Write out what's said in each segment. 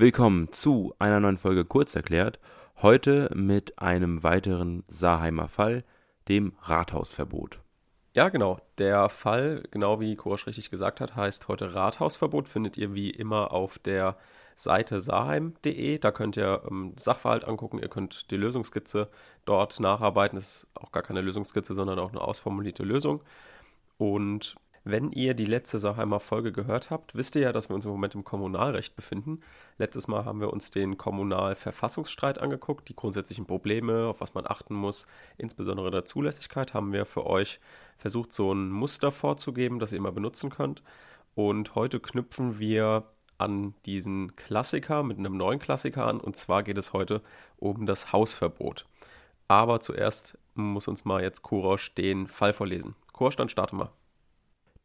Willkommen zu einer neuen Folge Kurzerklärt. Heute mit einem weiteren Saarheimer Fall, dem Rathausverbot. Ja, genau. Der Fall, genau wie Korosch richtig gesagt hat, heißt heute Rathausverbot. Findet ihr wie immer auf der Seite saarheim.de. Da könnt ihr ähm, Sachverhalt angucken. Ihr könnt die Lösungskizze dort nacharbeiten. Das ist auch gar keine Lösungskizze, sondern auch eine ausformulierte Lösung. Und wenn ihr die letzte Sachheimer Folge gehört habt, wisst ihr ja, dass wir uns im Moment im Kommunalrecht befinden. Letztes Mal haben wir uns den Kommunalverfassungsstreit angeguckt, die grundsätzlichen Probleme, auf was man achten muss, insbesondere der Zulässigkeit, haben wir für euch versucht, so ein Muster vorzugeben, das ihr immer benutzen könnt. Und heute knüpfen wir an diesen Klassiker mit einem neuen Klassiker an. Und zwar geht es heute um das Hausverbot. Aber zuerst muss uns mal jetzt Kurosch den Fall vorlesen. Kurosch, dann starte mal.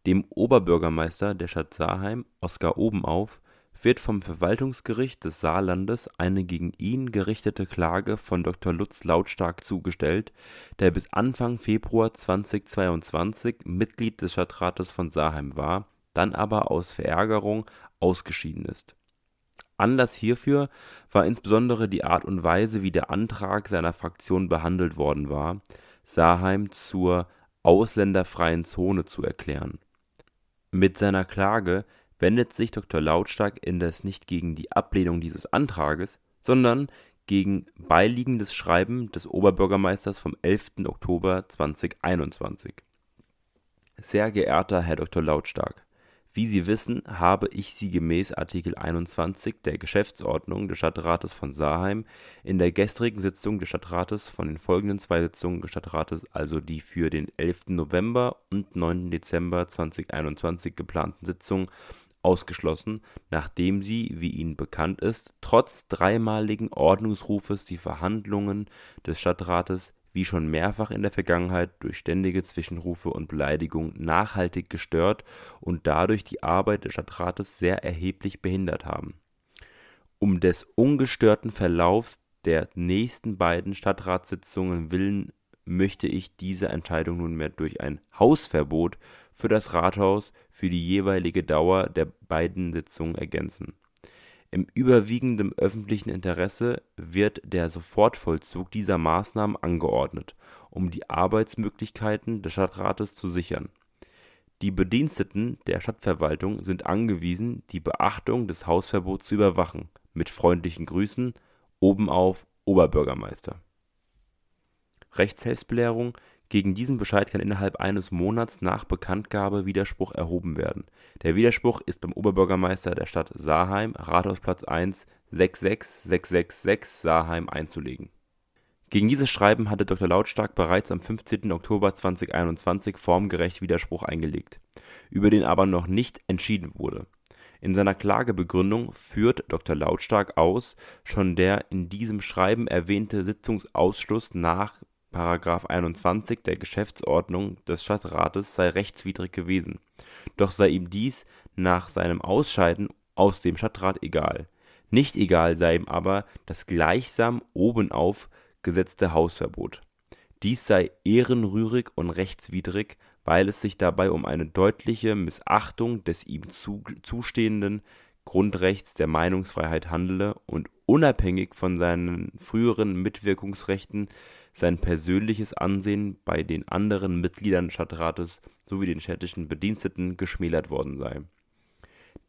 Dem Oberbürgermeister der Stadt Saarheim, Oskar Obenauf, wird vom Verwaltungsgericht des Saarlandes eine gegen ihn gerichtete Klage von Dr. Lutz Lautstark zugestellt, der bis Anfang Februar 2022 Mitglied des Stadtrates von Saarheim war, dann aber aus Verärgerung ausgeschieden ist. Anlass hierfür war insbesondere die Art und Weise, wie der Antrag seiner Fraktion behandelt worden war, Saarheim zur ausländerfreien Zone zu erklären mit seiner Klage wendet sich Dr. Lautstark indes nicht gegen die Ablehnung dieses Antrages, sondern gegen beiliegendes Schreiben des Oberbürgermeisters vom 11. Oktober 2021. Sehr geehrter Herr Dr. Lautstark wie Sie wissen, habe ich Sie gemäß Artikel 21 der Geschäftsordnung des Stadtrates von Saarheim in der gestrigen Sitzung des Stadtrates von den folgenden zwei Sitzungen des Stadtrates, also die für den 11. November und 9. Dezember 2021 geplanten Sitzungen, ausgeschlossen, nachdem sie, wie Ihnen bekannt ist, trotz dreimaligen Ordnungsrufes die Verhandlungen des Stadtrates wie schon mehrfach in der Vergangenheit durch ständige Zwischenrufe und Beleidigungen nachhaltig gestört und dadurch die Arbeit des Stadtrates sehr erheblich behindert haben. Um des ungestörten Verlaufs der nächsten beiden Stadtratssitzungen willen möchte ich diese Entscheidung nunmehr durch ein Hausverbot für das Rathaus für die jeweilige Dauer der beiden Sitzungen ergänzen im überwiegenden öffentlichen Interesse wird der Sofortvollzug dieser Maßnahmen angeordnet, um die Arbeitsmöglichkeiten des Stadtrates zu sichern. Die Bediensteten der Stadtverwaltung sind angewiesen, die Beachtung des Hausverbots zu überwachen. Mit freundlichen Grüßen, Obenauf Oberbürgermeister. Rechtshilfsbelehrung gegen diesen Bescheid kann innerhalb eines Monats nach Bekanntgabe Widerspruch erhoben werden. Der Widerspruch ist beim Oberbürgermeister der Stadt Saarheim, Rathausplatz 1 66666 Saarheim einzulegen. Gegen dieses Schreiben hatte Dr. Lautstark bereits am 15. Oktober 2021 formgerecht Widerspruch eingelegt, über den aber noch nicht entschieden wurde. In seiner Klagebegründung führt Dr. Lautstark aus, schon der in diesem Schreiben erwähnte Sitzungsausschluss nach § 21 der Geschäftsordnung des Stadtrates sei rechtswidrig gewesen, doch sei ihm dies nach seinem Ausscheiden aus dem Stadtrat egal. Nicht egal sei ihm aber das gleichsam obenauf gesetzte Hausverbot. Dies sei ehrenrührig und rechtswidrig, weil es sich dabei um eine deutliche Missachtung des ihm zustehenden Grundrechts der Meinungsfreiheit handele und unabhängig von seinen früheren Mitwirkungsrechten sein persönliches Ansehen bei den anderen Mitgliedern des Stadtrates sowie den städtischen Bediensteten geschmälert worden sei.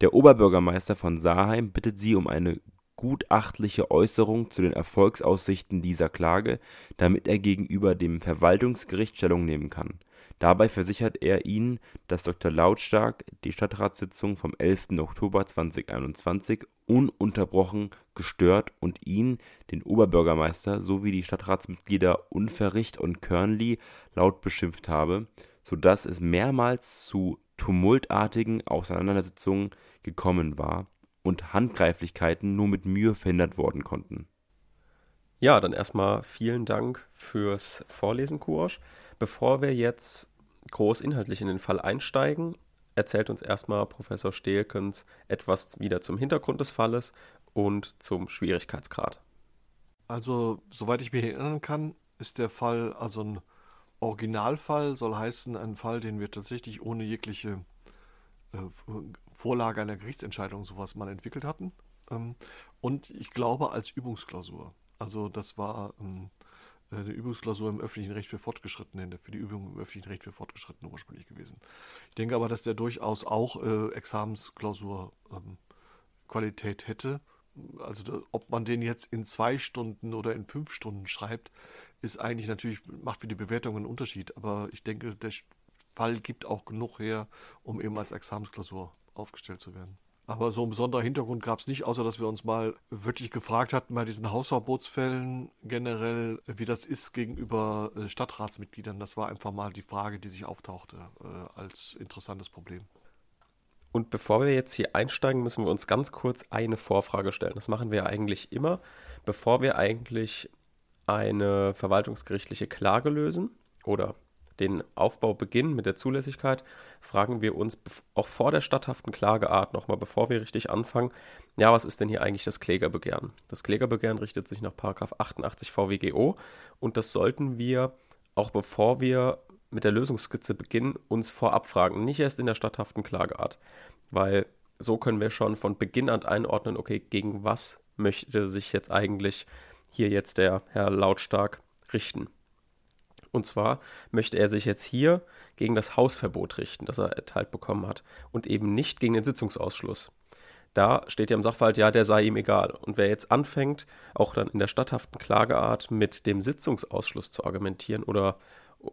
Der Oberbürgermeister von Saarheim bittet Sie um eine gutachtliche Äußerung zu den Erfolgsaussichten dieser Klage, damit er gegenüber dem Verwaltungsgericht Stellung nehmen kann Dabei versichert er ihnen, dass Dr. Lautstark die Stadtratssitzung vom 11. Oktober 2021 ununterbrochen gestört und ihn, den Oberbürgermeister sowie die Stadtratsmitglieder Unverricht und Körnli laut beschimpft habe, so dass es mehrmals zu tumultartigen Auseinandersetzungen gekommen war und Handgreiflichkeiten nur mit Mühe verhindert worden konnten. Ja, dann erstmal vielen Dank fürs Vorlesen, Kurosch. Bevor wir jetzt groß inhaltlich in den Fall einsteigen, erzählt uns erstmal Professor Stehlkens etwas wieder zum Hintergrund des Falles und zum Schwierigkeitsgrad. Also, soweit ich mich erinnern kann, ist der Fall also ein Originalfall, soll heißen, ein Fall, den wir tatsächlich ohne jegliche äh, Vorlage einer Gerichtsentscheidung sowas mal entwickelt hatten. Ähm, und ich glaube als Übungsklausur. Also das war ähm, eine Übungsklausur im öffentlichen Recht für Fortgeschrittene, für die Übung im öffentlichen Recht für Fortgeschrittene ursprünglich gewesen. Ich denke aber, dass der durchaus auch äh, Examensklausur ähm, hätte. Also ob man den jetzt in zwei Stunden oder in fünf Stunden schreibt, ist eigentlich natürlich, macht für die Bewertung einen Unterschied. Aber ich denke, der Fall gibt auch genug her, um eben als Examensklausur aufgestellt zu werden. Aber so einen besonderen Hintergrund gab es nicht, außer dass wir uns mal wirklich gefragt hatten bei diesen Hausverbotsfällen generell, wie das ist gegenüber äh, Stadtratsmitgliedern. Das war einfach mal die Frage, die sich auftauchte äh, als interessantes Problem. Und bevor wir jetzt hier einsteigen, müssen wir uns ganz kurz eine Vorfrage stellen. Das machen wir eigentlich immer, bevor wir eigentlich eine verwaltungsgerichtliche Klage lösen oder den Aufbau beginnen mit der Zulässigkeit, fragen wir uns auch vor der statthaften Klageart nochmal, bevor wir richtig anfangen, ja, was ist denn hier eigentlich das Klägerbegehren? Das Klägerbegehren richtet sich nach 88 VWGO und das sollten wir, auch bevor wir mit der Lösungsskizze beginnen, uns vorab fragen, nicht erst in der statthaften Klageart, weil so können wir schon von Beginn an einordnen, okay, gegen was möchte sich jetzt eigentlich hier jetzt der Herr Lautstark richten. Und zwar möchte er sich jetzt hier gegen das Hausverbot richten, das er erteilt bekommen hat, und eben nicht gegen den Sitzungsausschluss. Da steht ja im Sachverhalt, ja, der sei ihm egal. Und wer jetzt anfängt, auch dann in der statthaften Klageart mit dem Sitzungsausschluss zu argumentieren oder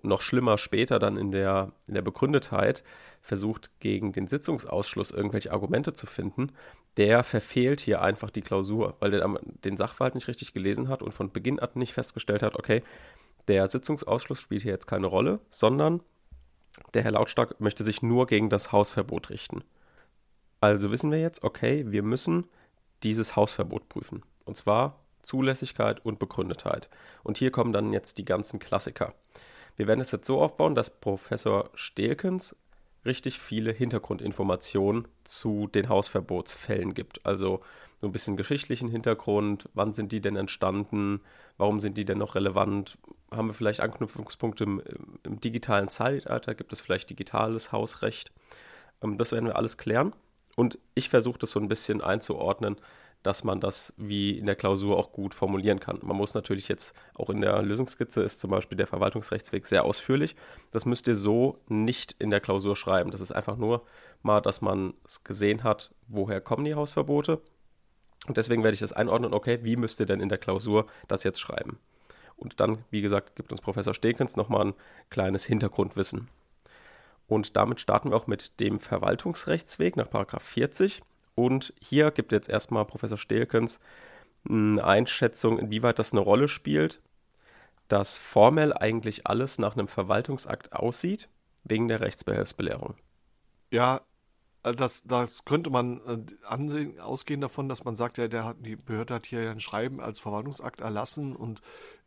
noch schlimmer später dann in der, in der Begründetheit versucht, gegen den Sitzungsausschluss irgendwelche Argumente zu finden, der verfehlt hier einfach die Klausur, weil der den Sachverhalt nicht richtig gelesen hat und von Beginn an nicht festgestellt hat, okay, der Sitzungsausschluss spielt hier jetzt keine Rolle, sondern der Herr Lautstark möchte sich nur gegen das Hausverbot richten. Also wissen wir jetzt, okay, wir müssen dieses Hausverbot prüfen. Und zwar Zulässigkeit und Begründetheit. Und hier kommen dann jetzt die ganzen Klassiker. Wir werden es jetzt so aufbauen, dass Professor Stelkens richtig viele Hintergrundinformationen zu den Hausverbotsfällen gibt. Also so ein bisschen geschichtlichen Hintergrund, wann sind die denn entstanden, warum sind die denn noch relevant, haben wir vielleicht Anknüpfungspunkte im, im digitalen Zeitalter, gibt es vielleicht digitales Hausrecht. Ähm, das werden wir alles klären und ich versuche das so ein bisschen einzuordnen, dass man das wie in der Klausur auch gut formulieren kann. Man muss natürlich jetzt auch in der Lösungskizze ist zum Beispiel der Verwaltungsrechtsweg sehr ausführlich. Das müsst ihr so nicht in der Klausur schreiben. Das ist einfach nur mal, dass man es gesehen hat, woher kommen die Hausverbote und deswegen werde ich das einordnen, okay, wie müsst ihr denn in der Klausur das jetzt schreiben? Und dann, wie gesagt, gibt uns Professor Stekens nochmal ein kleines Hintergrundwissen. Und damit starten wir auch mit dem Verwaltungsrechtsweg nach 40. Und hier gibt jetzt erstmal Professor Stelkens eine Einschätzung, inwieweit das eine Rolle spielt, dass formell eigentlich alles nach einem Verwaltungsakt aussieht, wegen der Rechtsbehelfsbelehrung. Ja, das, das könnte man äh, ansehen, ausgehen davon, dass man sagt, ja, der hat, die Behörde hat hier ein Schreiben als Verwaltungsakt erlassen und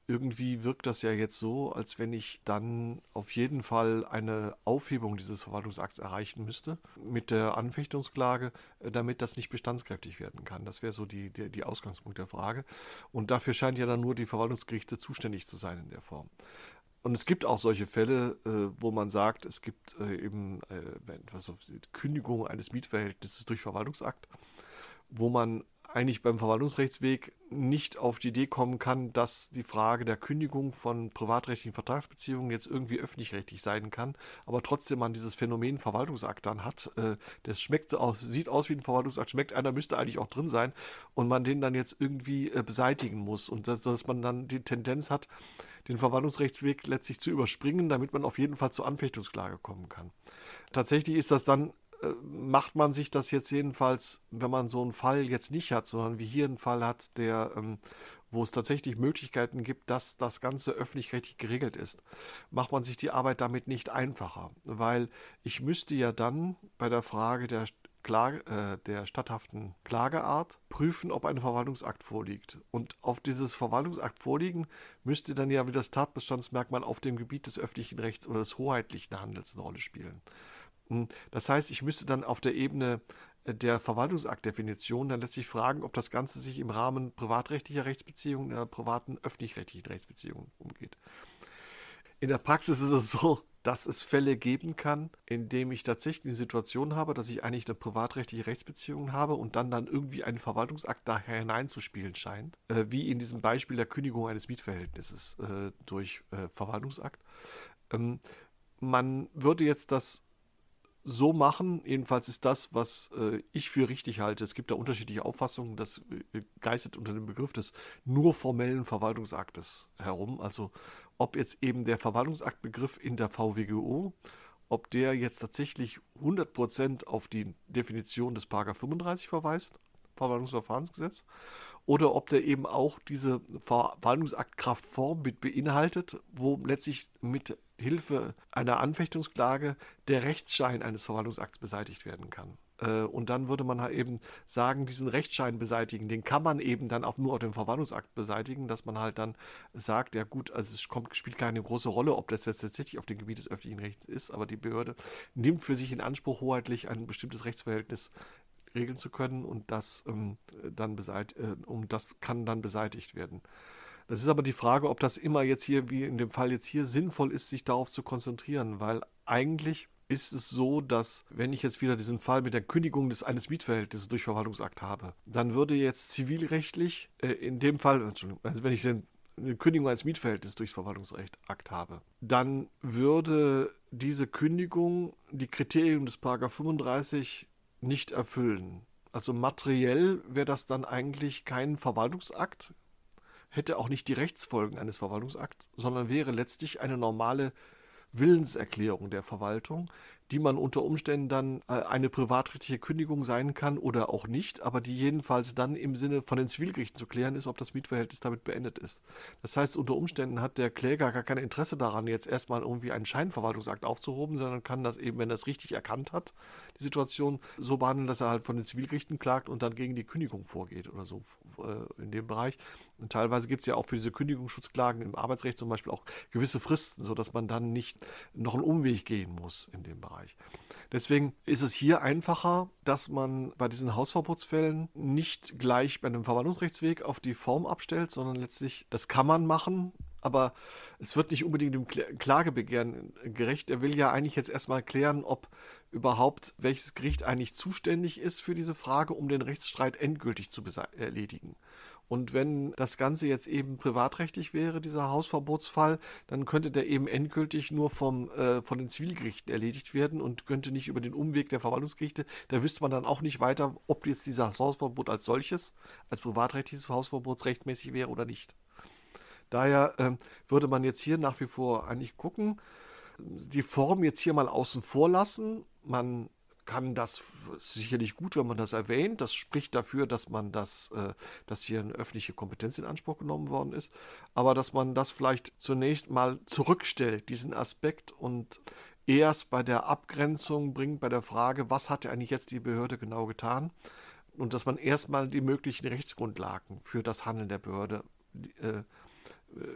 irgendwie wirkt das ja jetzt so, als wenn ich dann auf jeden Fall eine Aufhebung dieses Verwaltungsakts erreichen müsste mit der Anfechtungsklage, äh, damit das nicht bestandskräftig werden kann. Das wäre so die, die, die Ausgangspunkt der Frage. Und dafür scheint ja dann nur die Verwaltungsgerichte zuständig zu sein in der Form. Und es gibt auch solche Fälle, äh, wo man sagt, es gibt äh, eben äh, also Kündigung eines Mietverhältnisses durch Verwaltungsakt, wo man eigentlich beim Verwaltungsrechtsweg nicht auf die Idee kommen kann, dass die Frage der Kündigung von privatrechtlichen Vertragsbeziehungen jetzt irgendwie öffentlich-rechtlich sein kann, aber trotzdem man dieses Phänomen Verwaltungsakt dann hat. Äh, das schmeckt aus, sieht aus wie ein Verwaltungsakt, schmeckt einer, müsste eigentlich auch drin sein und man den dann jetzt irgendwie äh, beseitigen muss und dass, dass man dann die Tendenz hat, den Verwaltungsrechtsweg letztlich zu überspringen, damit man auf jeden Fall zur Anfechtungsklage kommen kann. Tatsächlich ist das dann, äh, macht man sich das jetzt jedenfalls, wenn man so einen Fall jetzt nicht hat, sondern wie hier einen Fall hat, der, ähm, wo es tatsächlich Möglichkeiten gibt, dass das Ganze öffentlich-rechtlich geregelt ist, macht man sich die Arbeit damit nicht einfacher, weil ich müsste ja dann bei der Frage der Klage, äh, der statthaften Klageart prüfen, ob ein Verwaltungsakt vorliegt. Und auf dieses Verwaltungsakt vorliegen müsste dann ja wie das Tatbestandsmerkmal auf dem Gebiet des öffentlichen Rechts oder des hoheitlichen Handels eine Rolle spielen. Hm, das heißt, ich müsste dann auf der Ebene äh, der Verwaltungsaktdefinition dann letztlich fragen, ob das Ganze sich im Rahmen privatrechtlicher Rechtsbeziehungen oder privaten öffentlich-rechtlichen Rechtsbeziehungen umgeht. In der Praxis ist es so, dass es Fälle geben kann, in dem ich tatsächlich eine Situation habe, dass ich eigentlich eine privatrechtliche Rechtsbeziehung habe und dann dann irgendwie ein Verwaltungsakt daher hineinzuspielen scheint, äh, wie in diesem Beispiel der Kündigung eines Mietverhältnisses äh, durch äh, Verwaltungsakt. Ähm, man würde jetzt das so machen. Jedenfalls ist das, was äh, ich für richtig halte. Es gibt da unterschiedliche Auffassungen. Das äh, geistet unter dem Begriff des nur formellen Verwaltungsaktes herum. Also ob jetzt eben der Verwaltungsaktbegriff in der VWGO, ob der jetzt tatsächlich 100% auf die Definition des Paragraph 35 verweist, Verwaltungsverfahrensgesetz, oder ob der eben auch diese Verwaltungsaktkraftform mit beinhaltet, wo letztlich mit Hilfe einer Anfechtungsklage der Rechtsschein eines Verwaltungsakts beseitigt werden kann. Äh, und dann würde man halt eben sagen, diesen Rechtsschein beseitigen, den kann man eben dann auch nur auf dem Verwaltungsakt beseitigen, dass man halt dann sagt, ja gut, also es kommt, spielt keine große Rolle, ob das jetzt tatsächlich auf dem Gebiet des öffentlichen Rechts ist, aber die Behörde nimmt für sich in Anspruch, hoheitlich ein bestimmtes Rechtsverhältnis regeln zu können und das ähm, dann beseit äh, um das kann dann beseitigt werden. Das ist aber die Frage, ob das immer jetzt hier, wie in dem Fall jetzt hier, sinnvoll ist, sich darauf zu konzentrieren, weil eigentlich ist es so, dass wenn ich jetzt wieder diesen Fall mit der Kündigung des eines Mietverhältnisses durch Verwaltungsakt habe, dann würde jetzt zivilrechtlich äh, in dem Fall, also wenn ich den eine Kündigung eines Mietverhältnisses durchs Verwaltungsrecht Akt habe, dann würde diese Kündigung die Kriterien des Paragraph 35 nicht erfüllen. Also materiell wäre das dann eigentlich kein Verwaltungsakt, hätte auch nicht die Rechtsfolgen eines Verwaltungsakts, sondern wäre letztlich eine normale Willenserklärung der Verwaltung, die man unter Umständen dann äh, eine privatrechtliche Kündigung sein kann oder auch nicht, aber die jedenfalls dann im Sinne von den Zivilgerichten zu klären ist, ob das Mietverhältnis damit beendet ist. Das heißt, unter Umständen hat der Kläger gar kein Interesse daran, jetzt erstmal irgendwie einen Scheinverwaltungsakt aufzuhoben, sondern kann das eben, wenn er es richtig erkannt hat, die Situation so behandeln, dass er halt von den Zivilgerichten klagt und dann gegen die Kündigung vorgeht oder so äh, in dem Bereich. Und teilweise gibt es ja auch für diese Kündigungsschutzklagen im Arbeitsrecht zum Beispiel auch gewisse Fristen, sodass man dann nicht noch einen Umweg gehen muss in dem Bereich. Deswegen ist es hier einfacher, dass man bei diesen Hausverbotsfällen nicht gleich bei einem Verwaltungsrechtsweg auf die Form abstellt, sondern letztlich, das kann man machen, aber es wird nicht unbedingt dem Klagebegehren gerecht. Er will ja eigentlich jetzt erstmal klären, ob überhaupt welches Gericht eigentlich zuständig ist für diese Frage, um den Rechtsstreit endgültig zu erledigen. Und wenn das Ganze jetzt eben privatrechtlich wäre, dieser Hausverbotsfall, dann könnte der eben endgültig nur vom, äh, von den Zivilgerichten erledigt werden und könnte nicht über den Umweg der Verwaltungsgerichte. Da wüsste man dann auch nicht weiter, ob jetzt dieser Hausverbot als solches, als privatrechtliches Hausverbot rechtmäßig wäre oder nicht. Daher äh, würde man jetzt hier nach wie vor eigentlich gucken, die Form jetzt hier mal außen vor lassen. Man kann das sicherlich gut, wenn man das erwähnt. Das spricht dafür, dass man das, äh, dass hier eine öffentliche Kompetenz in Anspruch genommen worden ist. Aber dass man das vielleicht zunächst mal zurückstellt, diesen Aspekt und erst bei der Abgrenzung bringt, bei der Frage, was hat eigentlich jetzt die Behörde genau getan? Und dass man erstmal die möglichen Rechtsgrundlagen für das Handeln der Behörde, äh,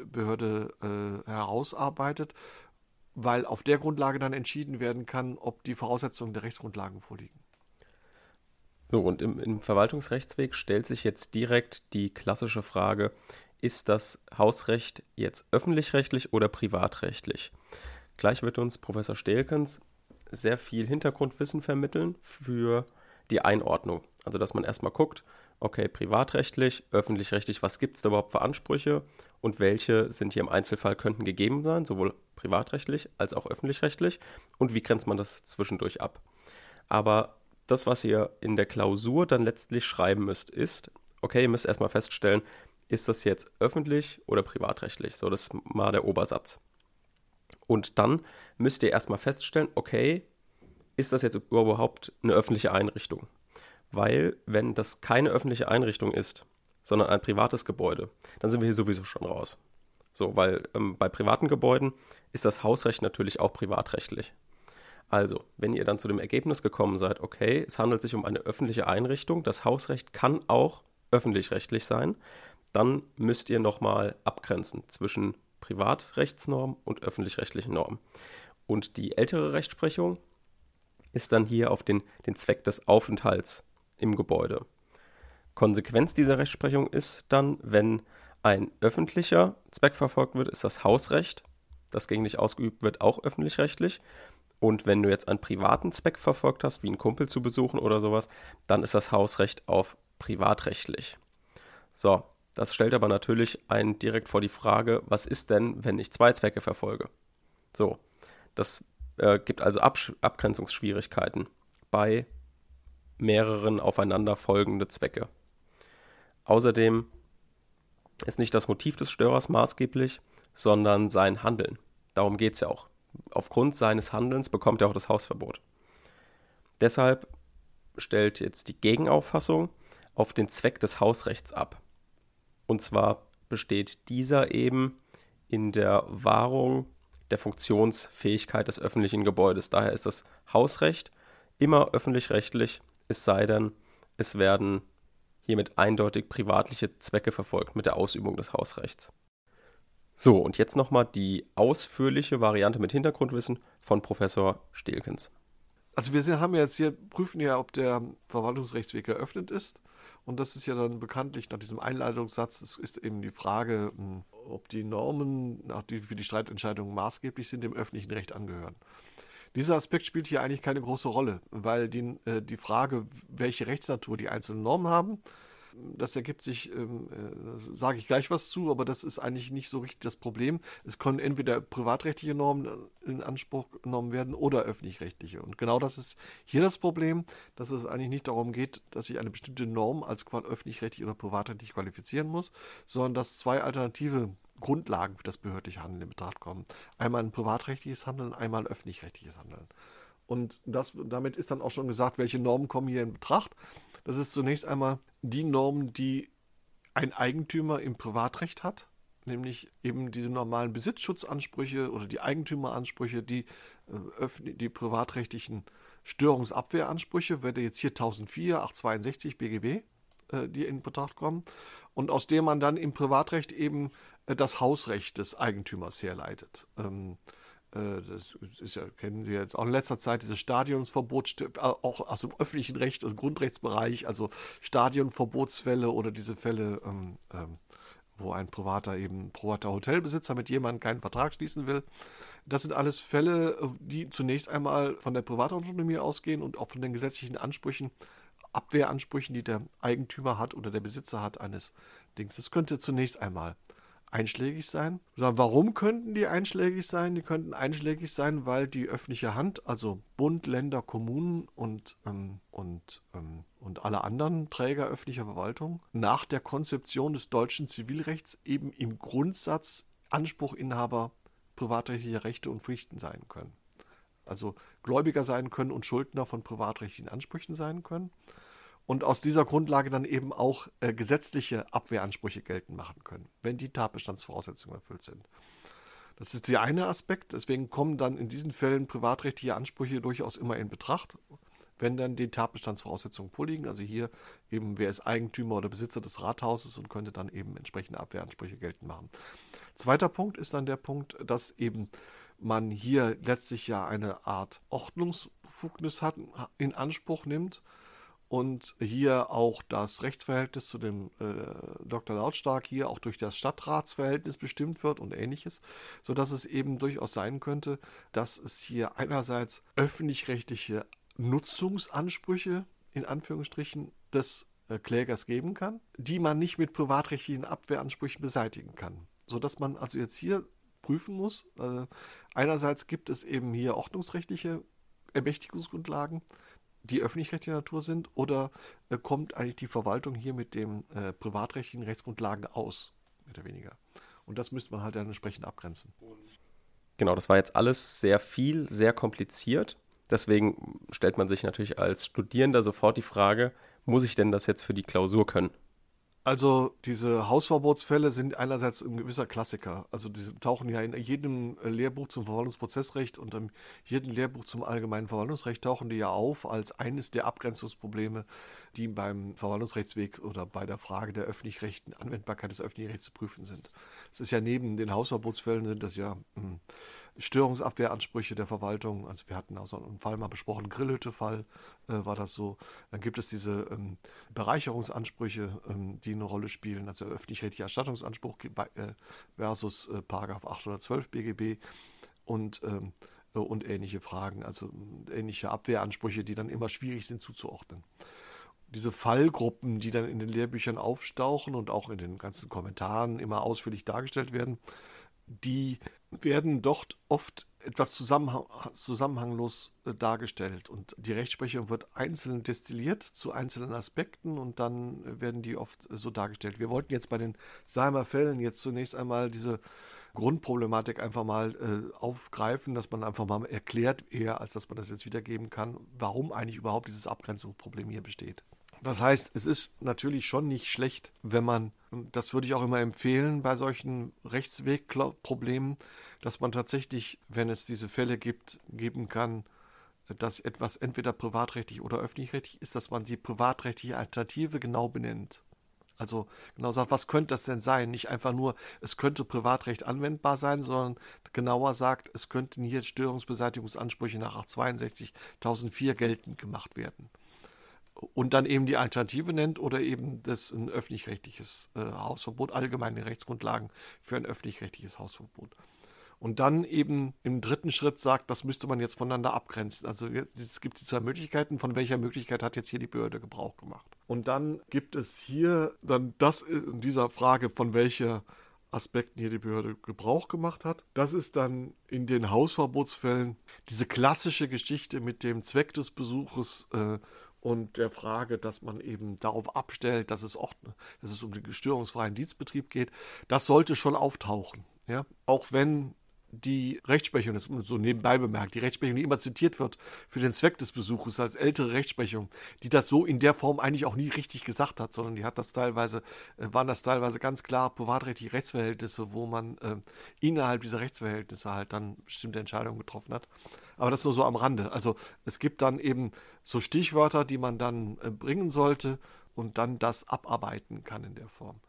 Behörde äh, herausarbeitet weil auf der Grundlage dann entschieden werden kann, ob die Voraussetzungen der Rechtsgrundlagen vorliegen. So, und im, im Verwaltungsrechtsweg stellt sich jetzt direkt die klassische Frage, ist das Hausrecht jetzt öffentlich-rechtlich oder privatrechtlich? Gleich wird uns Professor Stelkens sehr viel Hintergrundwissen vermitteln für die Einordnung. Also, dass man erstmal guckt, okay, privatrechtlich, öffentlich-rechtlich, was gibt es da überhaupt für Ansprüche und welche sind hier im Einzelfall könnten gegeben sein, sowohl privatrechtlich als auch öffentlich-rechtlich und wie grenzt man das zwischendurch ab. Aber das, was ihr in der Klausur dann letztlich schreiben müsst, ist, okay, ihr müsst erstmal feststellen, ist das jetzt öffentlich oder privatrechtlich? So, das ist mal der Obersatz. Und dann müsst ihr erstmal feststellen, okay, ist das jetzt überhaupt eine öffentliche Einrichtung? Weil, wenn das keine öffentliche Einrichtung ist, sondern ein privates Gebäude, dann sind wir hier sowieso schon raus. So, weil ähm, bei privaten Gebäuden ist das Hausrecht natürlich auch privatrechtlich. Also, wenn ihr dann zu dem Ergebnis gekommen seid, okay, es handelt sich um eine öffentliche Einrichtung, das Hausrecht kann auch öffentlich-rechtlich sein, dann müsst ihr nochmal abgrenzen zwischen Privatrechtsnorm und öffentlich-rechtlichen Normen. Und die ältere Rechtsprechung ist dann hier auf den, den Zweck des Aufenthalts im Gebäude. Konsequenz dieser Rechtsprechung ist dann, wenn ein öffentlicher Zweck verfolgt wird, ist das Hausrecht das gegen dich ausgeübt wird, auch öffentlich-rechtlich. Und wenn du jetzt einen privaten Zweck verfolgt hast, wie einen Kumpel zu besuchen oder sowas, dann ist das Hausrecht auf privatrechtlich. So, das stellt aber natürlich einen direkt vor die Frage, was ist denn, wenn ich zwei Zwecke verfolge? So, das äh, gibt also Absch Abgrenzungsschwierigkeiten bei mehreren aufeinanderfolgende Zwecke. Außerdem ist nicht das Motiv des Störers maßgeblich, sondern sein Handeln. Darum geht es ja auch aufgrund seines Handelns bekommt er auch das Hausverbot. Deshalb stellt jetzt die Gegenauffassung auf den Zweck des Hausrechts ab. Und zwar besteht dieser eben in der Wahrung der Funktionsfähigkeit des öffentlichen Gebäudes. Daher ist das Hausrecht immer öffentlich-rechtlich, es sei denn, es werden hiermit eindeutig privatliche Zwecke verfolgt mit der Ausübung des Hausrechts. So, und jetzt nochmal die ausführliche Variante mit Hintergrundwissen von Professor Stelkens. Also wir haben jetzt hier, prüfen ja, ob der Verwaltungsrechtsweg eröffnet ist. Und das ist ja dann bekanntlich nach diesem Einleitungssatz, das ist eben die Frage, hm, ob die Normen, die für die Streitentscheidung maßgeblich sind, dem öffentlichen Recht angehören. Dieser Aspekt spielt hier eigentlich keine große Rolle, weil die, äh, die Frage, welche Rechtsnatur die einzelnen Normen haben, das ergibt sich, ähm, äh, sage ich gleich was zu, aber das ist eigentlich nicht so richtig das Problem. Es können entweder privatrechtliche Normen in Anspruch genommen werden oder öffentlich-rechtliche. Und genau das ist hier das Problem, dass es eigentlich nicht darum geht, dass ich eine bestimmte Norm als öffentlich-rechtlich oder privatrechtlich qualifizieren muss, sondern dass zwei alternative Grundlagen für das behördliche Handeln in Betracht kommen. Einmal ein privatrechtliches Handeln, einmal ein öffentlich-rechtliches Handeln. Und das, damit ist dann auch schon gesagt, welche Normen kommen hier in Betracht. Das ist zunächst einmal die Normen, die ein Eigentümer im Privatrecht hat, nämlich eben diese normalen Besitzschutzansprüche oder die Eigentümeransprüche, die, äh, die privatrechtlichen Störungsabwehransprüche, werde jetzt hier 1004, 862 BGB, die in Betracht kommen, und aus dem man dann im Privatrecht eben äh, das Hausrecht des Eigentümers herleitet. Äh, das ist ja, kennen Sie jetzt auch in letzter Zeit dieses Stadionsverbot, äh, auch aus dem öffentlichen Recht und Grundrechtsbereich, also Stadionverbotsfälle oder diese Fälle, ähm, ähm, wo ein privater eben privater Hotelbesitzer mit jemandem keinen Vertrag schließen will. Das sind alles Fälle, die zunächst einmal von der Privatautonomie ausgehen und auch von den gesetzlichen Ansprüchen, Abwehransprüchen, die der Eigentümer hat oder der Besitzer hat eines Dings. Das könnte zunächst einmal einschlägig sein. Warum könnten die einschlägig sein? Die könnten einschlägig sein, weil die öffentliche Hand, also Bund, Länder, Kommunen und, ähm, und, ähm, und alle anderen Träger öffentlicher Verwaltung nach der Konzeption des deutschen Zivilrechts eben im Grundsatz Anspruchinhaber privatrechtlicher Rechte und Pflichten sein können. Also Gläubiger sein können und Schuldner von privatrechtlichen Ansprüchen sein können und aus dieser Grundlage dann eben auch äh, gesetzliche Abwehransprüche geltend machen können, wenn die Tatbestandsvoraussetzungen erfüllt sind. Das ist der eine Aspekt. Deswegen kommen dann in diesen Fällen privatrechtliche Ansprüche durchaus immer in Betracht, wenn dann die Tatbestandsvoraussetzungen vorliegen. Also hier eben, wer ist Eigentümer oder Besitzer des Rathauses und könnte dann eben entsprechende Abwehransprüche geltend machen. Zweiter Punkt ist dann der Punkt, dass eben man hier letztlich ja eine Art Ordnungsbefugnis hat, in Anspruch nimmt und hier auch das Rechtsverhältnis zu dem äh, Dr. Lautstark hier auch durch das Stadtratsverhältnis bestimmt wird und ähnliches, sodass es eben durchaus sein könnte, dass es hier einerseits öffentlich-rechtliche Nutzungsansprüche in Anführungsstrichen des äh, Klägers geben kann, die man nicht mit privatrechtlichen Abwehransprüchen beseitigen kann, sodass man also jetzt hier prüfen muss. Äh, einerseits gibt es eben hier ordnungsrechtliche Ermächtigungsgrundlagen, die öffentlich-rechtlicher Natur sind oder äh, kommt eigentlich die Verwaltung hier mit den äh, privatrechtlichen Rechtsgrundlagen aus, mehr oder weniger. Und das müsste man halt dann entsprechend abgrenzen. Genau, das war jetzt alles sehr viel, sehr kompliziert. Deswegen stellt man sich natürlich als Studierender sofort die Frage, muss ich denn das jetzt für die Klausur können? Also diese Hausverbotsfälle sind einerseits ein gewisser Klassiker. Also die tauchen ja in jedem Lehrbuch zum Verwaltungsprozessrecht und in jedem Lehrbuch zum allgemeinen Verwaltungsrecht tauchen die ja auf als eines der Abgrenzungsprobleme die beim Verwaltungsrechtsweg oder bei der Frage der öffentlich-rechtlichen Anwendbarkeit des öffentlichen Rechts zu prüfen sind. Es ist ja neben den Hausverbotsfällen sind das ja hm, Störungsabwehransprüche der Verwaltung. Also wir hatten auch so einen Fall mal besprochen, Grillhütte-Fall äh, war das so. Dann gibt es diese ähm, Bereicherungsansprüche, ähm, die eine Rolle spielen, also öffentlich-rechtlicher Erstattungsanspruch äh, versus äh, Paragraph 812 BGB und ähm, und ähnliche Fragen, also ähnliche Abwehransprüche, die dann immer schwierig sind zuzuordnen. Diese Fallgruppen, die dann in den Lehrbüchern auftauchen und auch in den ganzen Kommentaren immer ausführlich dargestellt werden, die werden dort oft etwas zusammenhang zusammenhanglos äh, dargestellt und die Rechtsprechung wird einzeln destilliert zu einzelnen Aspekten und dann werden die oft so dargestellt. Wir wollten jetzt bei den Seimer Fällen jetzt zunächst einmal diese Grundproblematik einfach mal äh, aufgreifen, dass man einfach mal erklärt, eher als dass man das jetzt wiedergeben kann, warum eigentlich überhaupt dieses Abgrenzungsproblem hier besteht. Das heißt, es ist natürlich schon nicht schlecht, wenn man, und das würde ich auch immer empfehlen bei solchen Rechtswegproblemen, dass man tatsächlich, wenn es diese Fälle gibt, geben kann, dass etwas entweder privatrechtlich oder öffentlich-rechtlich ist, dass man die privatrechtliche Alternative genau benennt. Also genau sagt, was könnte das denn sein? Nicht einfach nur, es könnte Privatrecht anwendbar sein, sondern genauer sagt, es könnten hier Störungsbeseitigungsansprüche nach 862.004 geltend gemacht werden. Und dann eben die Alternative nennt oder eben das ein öffentlich-rechtliches äh, Hausverbot, allgemeine Rechtsgrundlagen für ein öffentlich-rechtliches Hausverbot und dann eben im dritten Schritt sagt, das müsste man jetzt voneinander abgrenzen. Also es gibt die zwei Möglichkeiten, von welcher Möglichkeit hat jetzt hier die Behörde Gebrauch gemacht. Und dann gibt es hier dann das in dieser Frage, von welcher Aspekten hier die Behörde Gebrauch gemacht hat. Das ist dann in den Hausverbotsfällen diese klassische Geschichte mit dem Zweck des Besuches äh, und der Frage, dass man eben darauf abstellt, dass es, auch, dass es um den störungsfreien Dienstbetrieb geht. Das sollte schon auftauchen. Ja? Auch wenn die Rechtsprechung, das ist so nebenbei bemerkt, die Rechtsprechung, die immer zitiert wird für den Zweck des Besuches als ältere Rechtsprechung, die das so in der Form eigentlich auch nie richtig gesagt hat, sondern die hat das teilweise, äh, waren das teilweise ganz klar privatrechtliche Rechtsverhältnisse, wo man äh, innerhalb dieser Rechtsverhältnisse halt dann bestimmte Entscheidungen getroffen hat. Aber das nur so am Rande. Also es gibt dann eben so Stichwörter, die man dann äh, bringen sollte und dann das abarbeiten kann in der Form.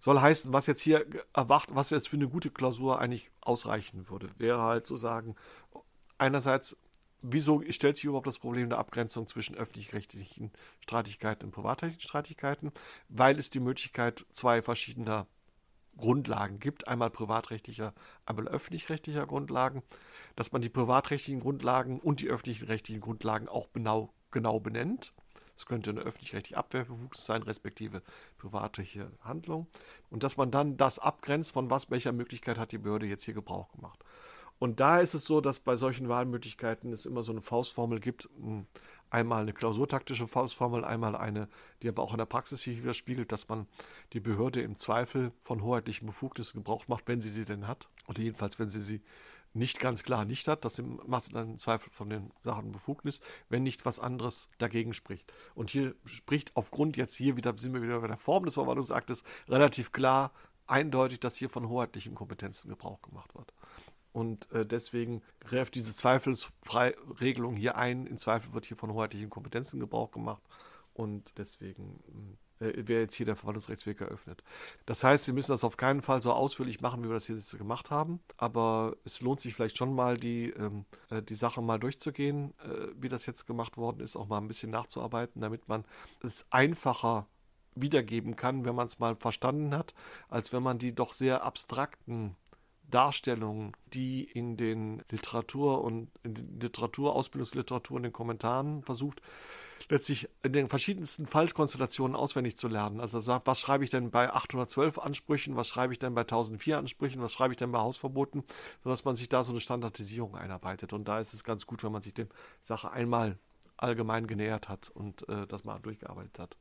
Soll heißen, was jetzt hier erwacht, was jetzt für eine gute Klausur eigentlich ausreichen würde, wäre halt zu sagen, einerseits, wieso stellt sich überhaupt das Problem der Abgrenzung zwischen öffentlich-rechtlichen Streitigkeiten und privatrechtlichen Streitigkeiten? Weil es die Möglichkeit zwei verschiedener Grundlagen gibt, einmal privatrechtlicher, einmal öffentlich-rechtlicher Grundlagen, dass man die privatrechtlichen Grundlagen und die öffentlich rechtlichen Grundlagen auch genau, genau benennt es könnte eine öffentlich-rechtliche Abwehrbefugnis sein, respektive privatliche Handlung. Und dass man dann das abgrenzt, von was, welcher Möglichkeit hat die Behörde jetzt hier Gebrauch gemacht. Und da ist es so, dass bei solchen Wahlmöglichkeiten es immer so eine Faustformel gibt. Hm, einmal eine klausurtaktische Faustformel, einmal eine, die aber auch in der Praxis widerspiegelt, dass man die Behörde im Zweifel von hoheitlichen Befugnissen Gebrauch macht, wenn sie sie denn hat. Oder jedenfalls, wenn sie sie nicht ganz klar nicht hat, das macht dann Zweifel von den Sachen Befugnis, wenn nicht was anderes dagegen spricht. Und hier spricht aufgrund jetzt hier wieder, sind wir wieder bei der Form des Verwaltungsaktes, relativ klar, eindeutig, dass hier von hoheitlichen Kompetenzen Gebrauch gemacht wird. Und äh, deswegen greift diese Zweifelsfreiregelung hier ein. In Zweifel wird hier von hoheitlichen Kompetenzen Gebrauch gemacht. Und deswegen hm, äh, wäre jetzt hier der Verwaltungsrechtsweg eröffnet. Das heißt, Sie müssen das auf keinen Fall so ausführlich machen, wie wir das jetzt gemacht haben, aber es lohnt sich vielleicht schon mal, die, ähm, äh, die Sache mal durchzugehen, äh, wie das jetzt gemacht worden ist, auch mal ein bisschen nachzuarbeiten, damit man es einfacher wiedergeben kann, wenn man es mal verstanden hat, als wenn man die doch sehr abstrakten Darstellungen, die in den Literatur und in Literatur, Ausbildungsliteratur und den Kommentaren versucht, letztlich in den verschiedensten Fallkonstellationen auswendig zu lernen. Also was schreibe ich denn bei 812 Ansprüchen, was schreibe ich denn bei 1004 Ansprüchen, was schreibe ich denn bei Hausverboten, sodass man sich da so eine Standardisierung einarbeitet. Und da ist es ganz gut, wenn man sich dem Sache einmal allgemein genähert hat und äh, das mal durchgearbeitet hat.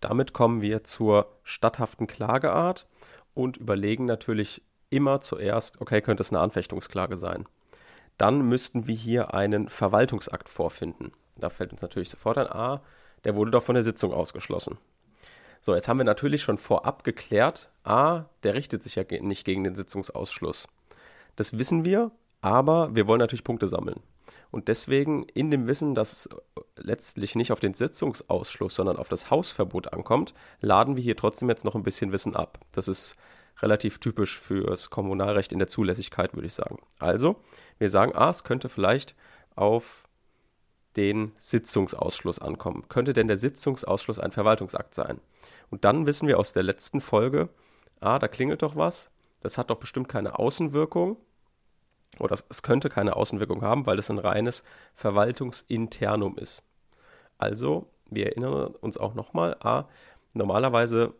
Damit kommen wir zur statthaften Klageart und überlegen natürlich immer zuerst, okay, könnte es eine Anfechtungsklage sein. Dann müssten wir hier einen Verwaltungsakt vorfinden. Da fällt uns natürlich sofort ein, ah, der wurde doch von der Sitzung ausgeschlossen. So, jetzt haben wir natürlich schon vorab geklärt, ah, der richtet sich ja nicht gegen den Sitzungsausschluss. Das wissen wir, aber wir wollen natürlich Punkte sammeln. Und deswegen in dem Wissen, dass es letztlich nicht auf den Sitzungsausschluss, sondern auf das Hausverbot ankommt, laden wir hier trotzdem jetzt noch ein bisschen Wissen ab. Das ist relativ typisch fürs Kommunalrecht in der Zulässigkeit, würde ich sagen. Also, wir sagen, ah, es könnte vielleicht auf den Sitzungsausschluss ankommen. Könnte denn der Sitzungsausschluss ein Verwaltungsakt sein? Und dann wissen wir aus der letzten Folge, ah, da klingelt doch was, das hat doch bestimmt keine Außenwirkung oder es könnte keine Außenwirkung haben, weil es ein reines Verwaltungsinternum ist. Also, wir erinnern uns auch nochmal, ah, normalerweise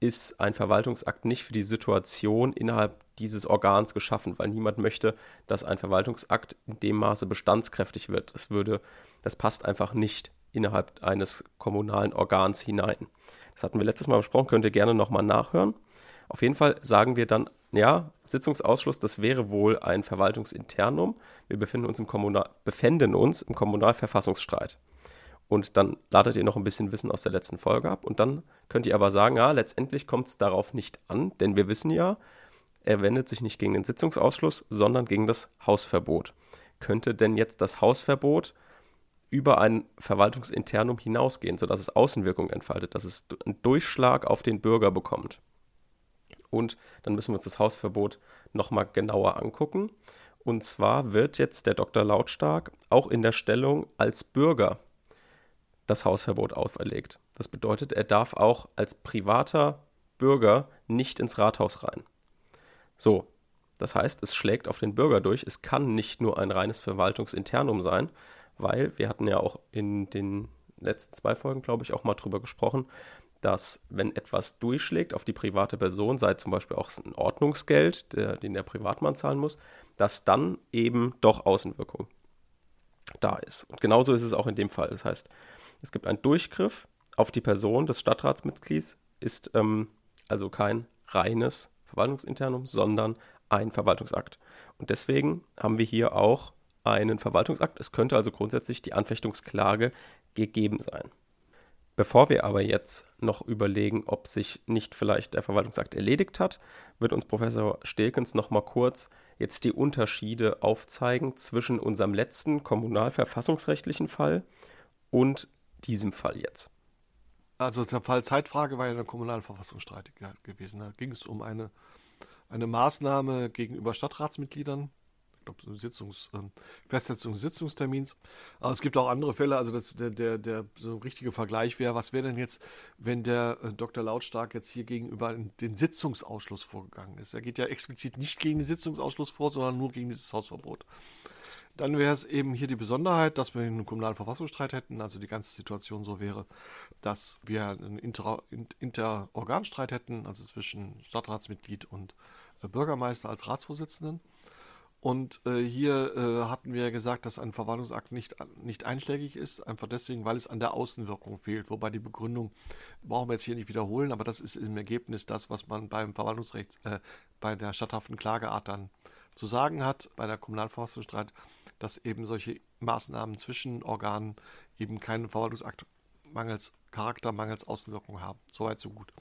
ist ein Verwaltungsakt nicht für die Situation innerhalb dieses Organs geschaffen, weil niemand möchte, dass ein Verwaltungsakt in dem Maße bestandskräftig wird. Das würde, das passt einfach nicht innerhalb eines kommunalen Organs hinein. Das hatten wir letztes Mal besprochen, könnt ihr gerne nochmal nachhören. Auf jeden Fall sagen wir dann, ja, Sitzungsausschluss, das wäre wohl ein Verwaltungsinternum. Wir befinden uns im, Kommunal, befänden uns im Kommunalverfassungsstreit. Und dann ladet ihr noch ein bisschen Wissen aus der letzten Folge ab. Und dann könnt ihr aber sagen, ja, letztendlich kommt es darauf nicht an, denn wir wissen ja, er wendet sich nicht gegen den Sitzungsausschluss, sondern gegen das Hausverbot. Könnte denn jetzt das Hausverbot über ein Verwaltungsinternum hinausgehen, sodass es Außenwirkung entfaltet, dass es einen Durchschlag auf den Bürger bekommt? Und dann müssen wir uns das Hausverbot nochmal genauer angucken. Und zwar wird jetzt der Dr. Lautstark auch in der Stellung als Bürger das Hausverbot auferlegt. Das bedeutet, er darf auch als privater Bürger nicht ins Rathaus rein. So, das heißt, es schlägt auf den Bürger durch. Es kann nicht nur ein reines Verwaltungsinternum sein, weil wir hatten ja auch in den letzten zwei Folgen, glaube ich, auch mal drüber gesprochen, dass wenn etwas durchschlägt auf die private Person, sei zum Beispiel auch ein Ordnungsgeld, der, den der Privatmann zahlen muss, dass dann eben doch Außenwirkung da ist. Und genauso ist es auch in dem Fall. Das heißt, es gibt einen Durchgriff auf die Person des Stadtratsmitglieds, ist ähm, also kein reines Verwaltungsinternum, sondern ein Verwaltungsakt. Und deswegen haben wir hier auch einen Verwaltungsakt. Es könnte also grundsätzlich die Anfechtungsklage gegeben sein. Bevor wir aber jetzt noch überlegen, ob sich nicht vielleicht der Verwaltungsakt erledigt hat, wird uns Professor Stelkens noch mal kurz jetzt die Unterschiede aufzeigen zwischen unserem letzten kommunalverfassungsrechtlichen Fall und diesem Fall jetzt? Also der Fall Zeitfrage war ja in der kommunalen Verfassung streitig gewesen. Da ging es um eine, eine Maßnahme gegenüber Stadtratsmitgliedern, glaube, Sitzungs, äh, Festsetzung des Sitzungstermins. Aber es gibt auch andere Fälle, also das, der, der, der so ein richtiger Vergleich wäre, was wäre denn jetzt, wenn der äh, Dr. Lautstark jetzt hier gegenüber den Sitzungsausschluss vorgegangen ist? Er geht ja explizit nicht gegen den Sitzungsausschluss vor, sondern nur gegen dieses Hausverbot. Dann wäre es eben hier die Besonderheit, dass wir einen kommunalen Verfassungsstreit hätten, also die ganze Situation so wäre, dass wir einen Inter Interorganstreit hätten, also zwischen Stadtratsmitglied und äh, Bürgermeister als Ratsvorsitzenden. Und äh, hier äh, hatten wir ja gesagt, dass ein Verwaltungsakt nicht, nicht einschlägig ist, einfach deswegen, weil es an der Außenwirkung fehlt. Wobei die Begründung brauchen wir jetzt hier nicht wiederholen, aber das ist im Ergebnis das, was man beim Verwaltungsrecht, äh, bei der statthaften Klageart dann zu sagen hat, bei der Kommunalverfassungsstreit dass eben solche Maßnahmen zwischen Organen eben keinen Verwaltungsakt mangels Charakter, mangels Außenwirkung haben. Soweit, so gut.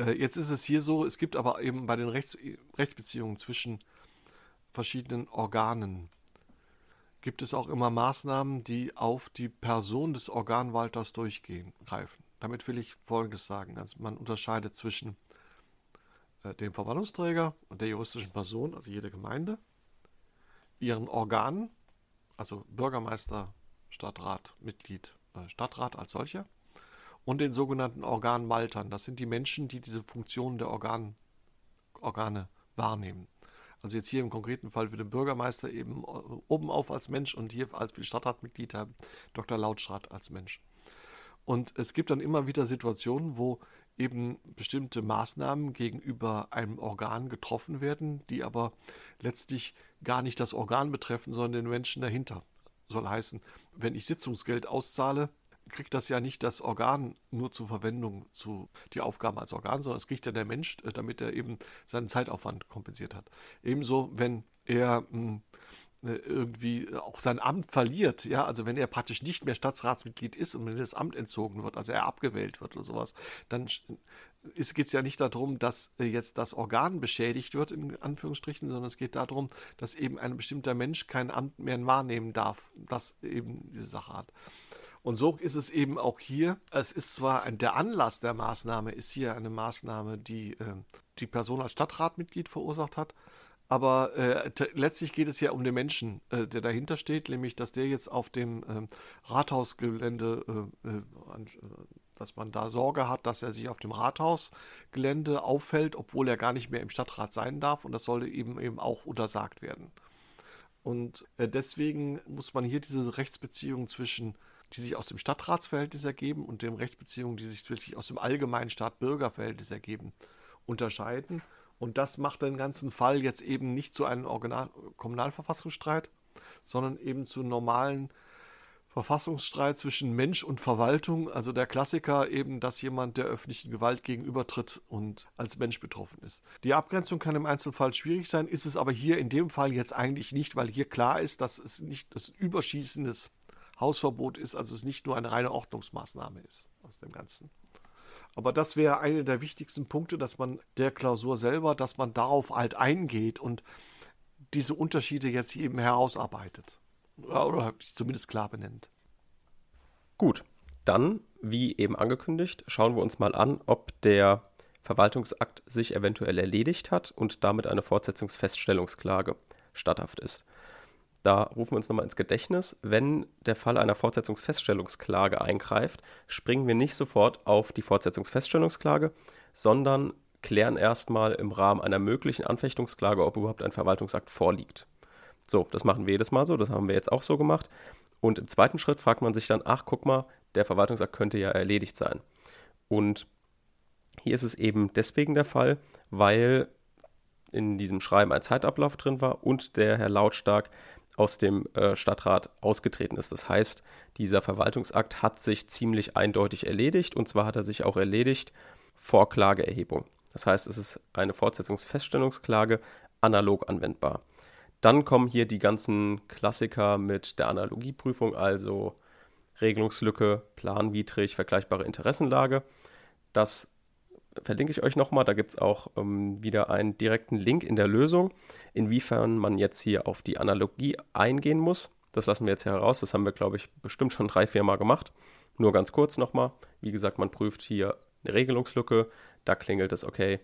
Äh, jetzt ist es hier so, es gibt aber eben bei den Rechts, Rechtsbeziehungen zwischen verschiedenen Organen gibt es auch immer Maßnahmen, die auf die Person des Organwalters durchgehen, greifen. Damit will ich Folgendes sagen. Also man unterscheidet zwischen äh, dem Verwaltungsträger und der juristischen Person, also jede Gemeinde, ihren Organen, also Bürgermeister, Stadtrat, Mitglied, äh, Stadtrat als solcher, und den sogenannten Organmaltern. Das sind die Menschen, die diese Funktionen der Organ, Organe wahrnehmen. Also jetzt hier im konkreten Fall für den Bürgermeister eben äh, oben auf als Mensch und hier als für die Stadtratmitglied Herr Dr. Lautschrat als Mensch. Und es gibt dann immer wieder Situationen, wo eben bestimmte Maßnahmen gegenüber einem Organ getroffen werden, die aber letztlich gar nicht das Organ betreffen, sondern den Menschen dahinter. Soll heißen, wenn ich Sitzungsgeld auszahle, kriegt das ja nicht das Organ nur zur Verwendung zu die Aufgaben als Organ, sondern es kriegt ja der Mensch, äh, damit er eben seinen Zeitaufwand kompensiert hat. Ebenso, wenn er hm, äh, irgendwie auch sein Amt verliert, ja, also wenn er praktisch nicht mehr Stadtratsmitglied ist und wenn das Amt entzogen wird, also er abgewählt wird oder sowas, dann geht es ja nicht darum, dass äh, jetzt das Organ beschädigt wird, in Anführungsstrichen, sondern es geht darum, dass eben ein bestimmter Mensch kein Amt mehr wahrnehmen darf, das eben diese Sache hat. Und so ist es eben auch hier. Es ist zwar ein, der Anlass der Maßnahme ist hier eine Maßnahme, die äh, die Person als Stadtratmitglied verursacht hat, aber äh, letztlich geht es ja um den Menschen, äh, der dahinter steht, nämlich dass der jetzt auf dem ähm, Rathausgelände äh, äh, dass man da Sorge hat, dass er sich auf dem Rathausgelände auffällt, obwohl er gar nicht mehr im Stadtrat sein darf. Und das sollte eben eben auch untersagt werden. Und äh, deswegen muss man hier diese Rechtsbeziehung zwischen, die sich aus dem Stadtratsverhältnis ergeben und den Rechtsbeziehungen, die sich wirklich aus dem allgemeinen Staat-Bürger-Verhältnis ergeben, unterscheiden. Und das macht den ganzen Fall jetzt eben nicht zu einem Original Kommunalverfassungsstreit, sondern eben zu normalen Verfassungsstreit zwischen Mensch und Verwaltung, also der Klassiker eben, dass jemand der öffentlichen Gewalt gegenübertritt und als Mensch betroffen ist. Die Abgrenzung kann im Einzelfall schwierig sein, ist es aber hier in dem Fall jetzt eigentlich nicht, weil hier klar ist, dass es nicht das überschießendes Hausverbot ist, also es nicht nur eine reine Ordnungsmaßnahme ist aus dem Ganzen. Aber das wäre einer der wichtigsten Punkte, dass man der Klausur selber, dass man darauf halt eingeht und diese Unterschiede jetzt eben herausarbeitet oder zumindest klar benennt. Gut, dann, wie eben angekündigt, schauen wir uns mal an, ob der Verwaltungsakt sich eventuell erledigt hat und damit eine Fortsetzungsfeststellungsklage statthaft ist. Da rufen wir uns nochmal ins Gedächtnis, wenn der Fall einer Fortsetzungsfeststellungsklage eingreift, springen wir nicht sofort auf die Fortsetzungsfeststellungsklage, sondern klären erstmal im Rahmen einer möglichen Anfechtungsklage, ob überhaupt ein Verwaltungsakt vorliegt. So, das machen wir jedes Mal so, das haben wir jetzt auch so gemacht. Und im zweiten Schritt fragt man sich dann, ach, guck mal, der Verwaltungsakt könnte ja erledigt sein. Und hier ist es eben deswegen der Fall, weil in diesem Schreiben ein Zeitablauf drin war und der Herr Lautstark aus dem äh, Stadtrat ausgetreten ist. Das heißt, dieser Verwaltungsakt hat sich ziemlich eindeutig erledigt und zwar hat er sich auch erledigt vor Klageerhebung. Das heißt, es ist eine Fortsetzungsfeststellungsklage analog anwendbar. Dann kommen hier die ganzen Klassiker mit der Analogieprüfung, also Regelungslücke, planwidrig, vergleichbare Interessenlage. Das verlinke ich euch nochmal. Da gibt es auch ähm, wieder einen direkten Link in der Lösung, inwiefern man jetzt hier auf die Analogie eingehen muss. Das lassen wir jetzt hier heraus. Das haben wir, glaube ich, bestimmt schon drei, vier Mal gemacht. Nur ganz kurz nochmal. Wie gesagt, man prüft hier eine Regelungslücke. Da klingelt es, okay,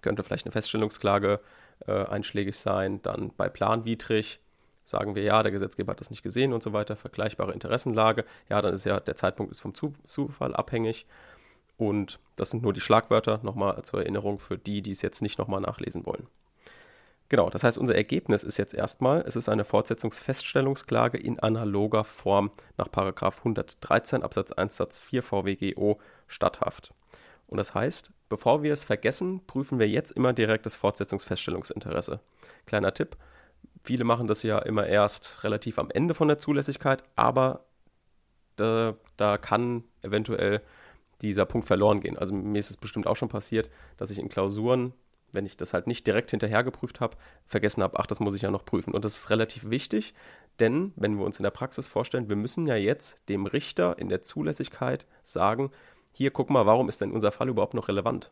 könnte vielleicht eine Feststellungsklage äh, einschlägig sein. Dann bei planwidrig sagen wir, ja, der Gesetzgeber hat das nicht gesehen und so weiter, vergleichbare Interessenlage. Ja, dann ist ja der Zeitpunkt ist vom Zufall abhängig. Und das sind nur die Schlagwörter, nochmal zur Erinnerung für die, die es jetzt nicht nochmal nachlesen wollen. Genau, das heißt, unser Ergebnis ist jetzt erstmal, es ist eine Fortsetzungsfeststellungsklage in analoger Form nach 113 Absatz 1 Satz 4 VWGO statthaft. Und das heißt, bevor wir es vergessen, prüfen wir jetzt immer direkt das Fortsetzungsfeststellungsinteresse. Kleiner Tipp, viele machen das ja immer erst relativ am Ende von der Zulässigkeit, aber da, da kann eventuell dieser Punkt verloren gehen. Also mir ist es bestimmt auch schon passiert, dass ich in Klausuren, wenn ich das halt nicht direkt hinterher geprüft habe, vergessen habe, ach, das muss ich ja noch prüfen. Und das ist relativ wichtig, denn wenn wir uns in der Praxis vorstellen, wir müssen ja jetzt dem Richter in der Zulässigkeit sagen, hier guck mal, warum ist denn unser Fall überhaupt noch relevant?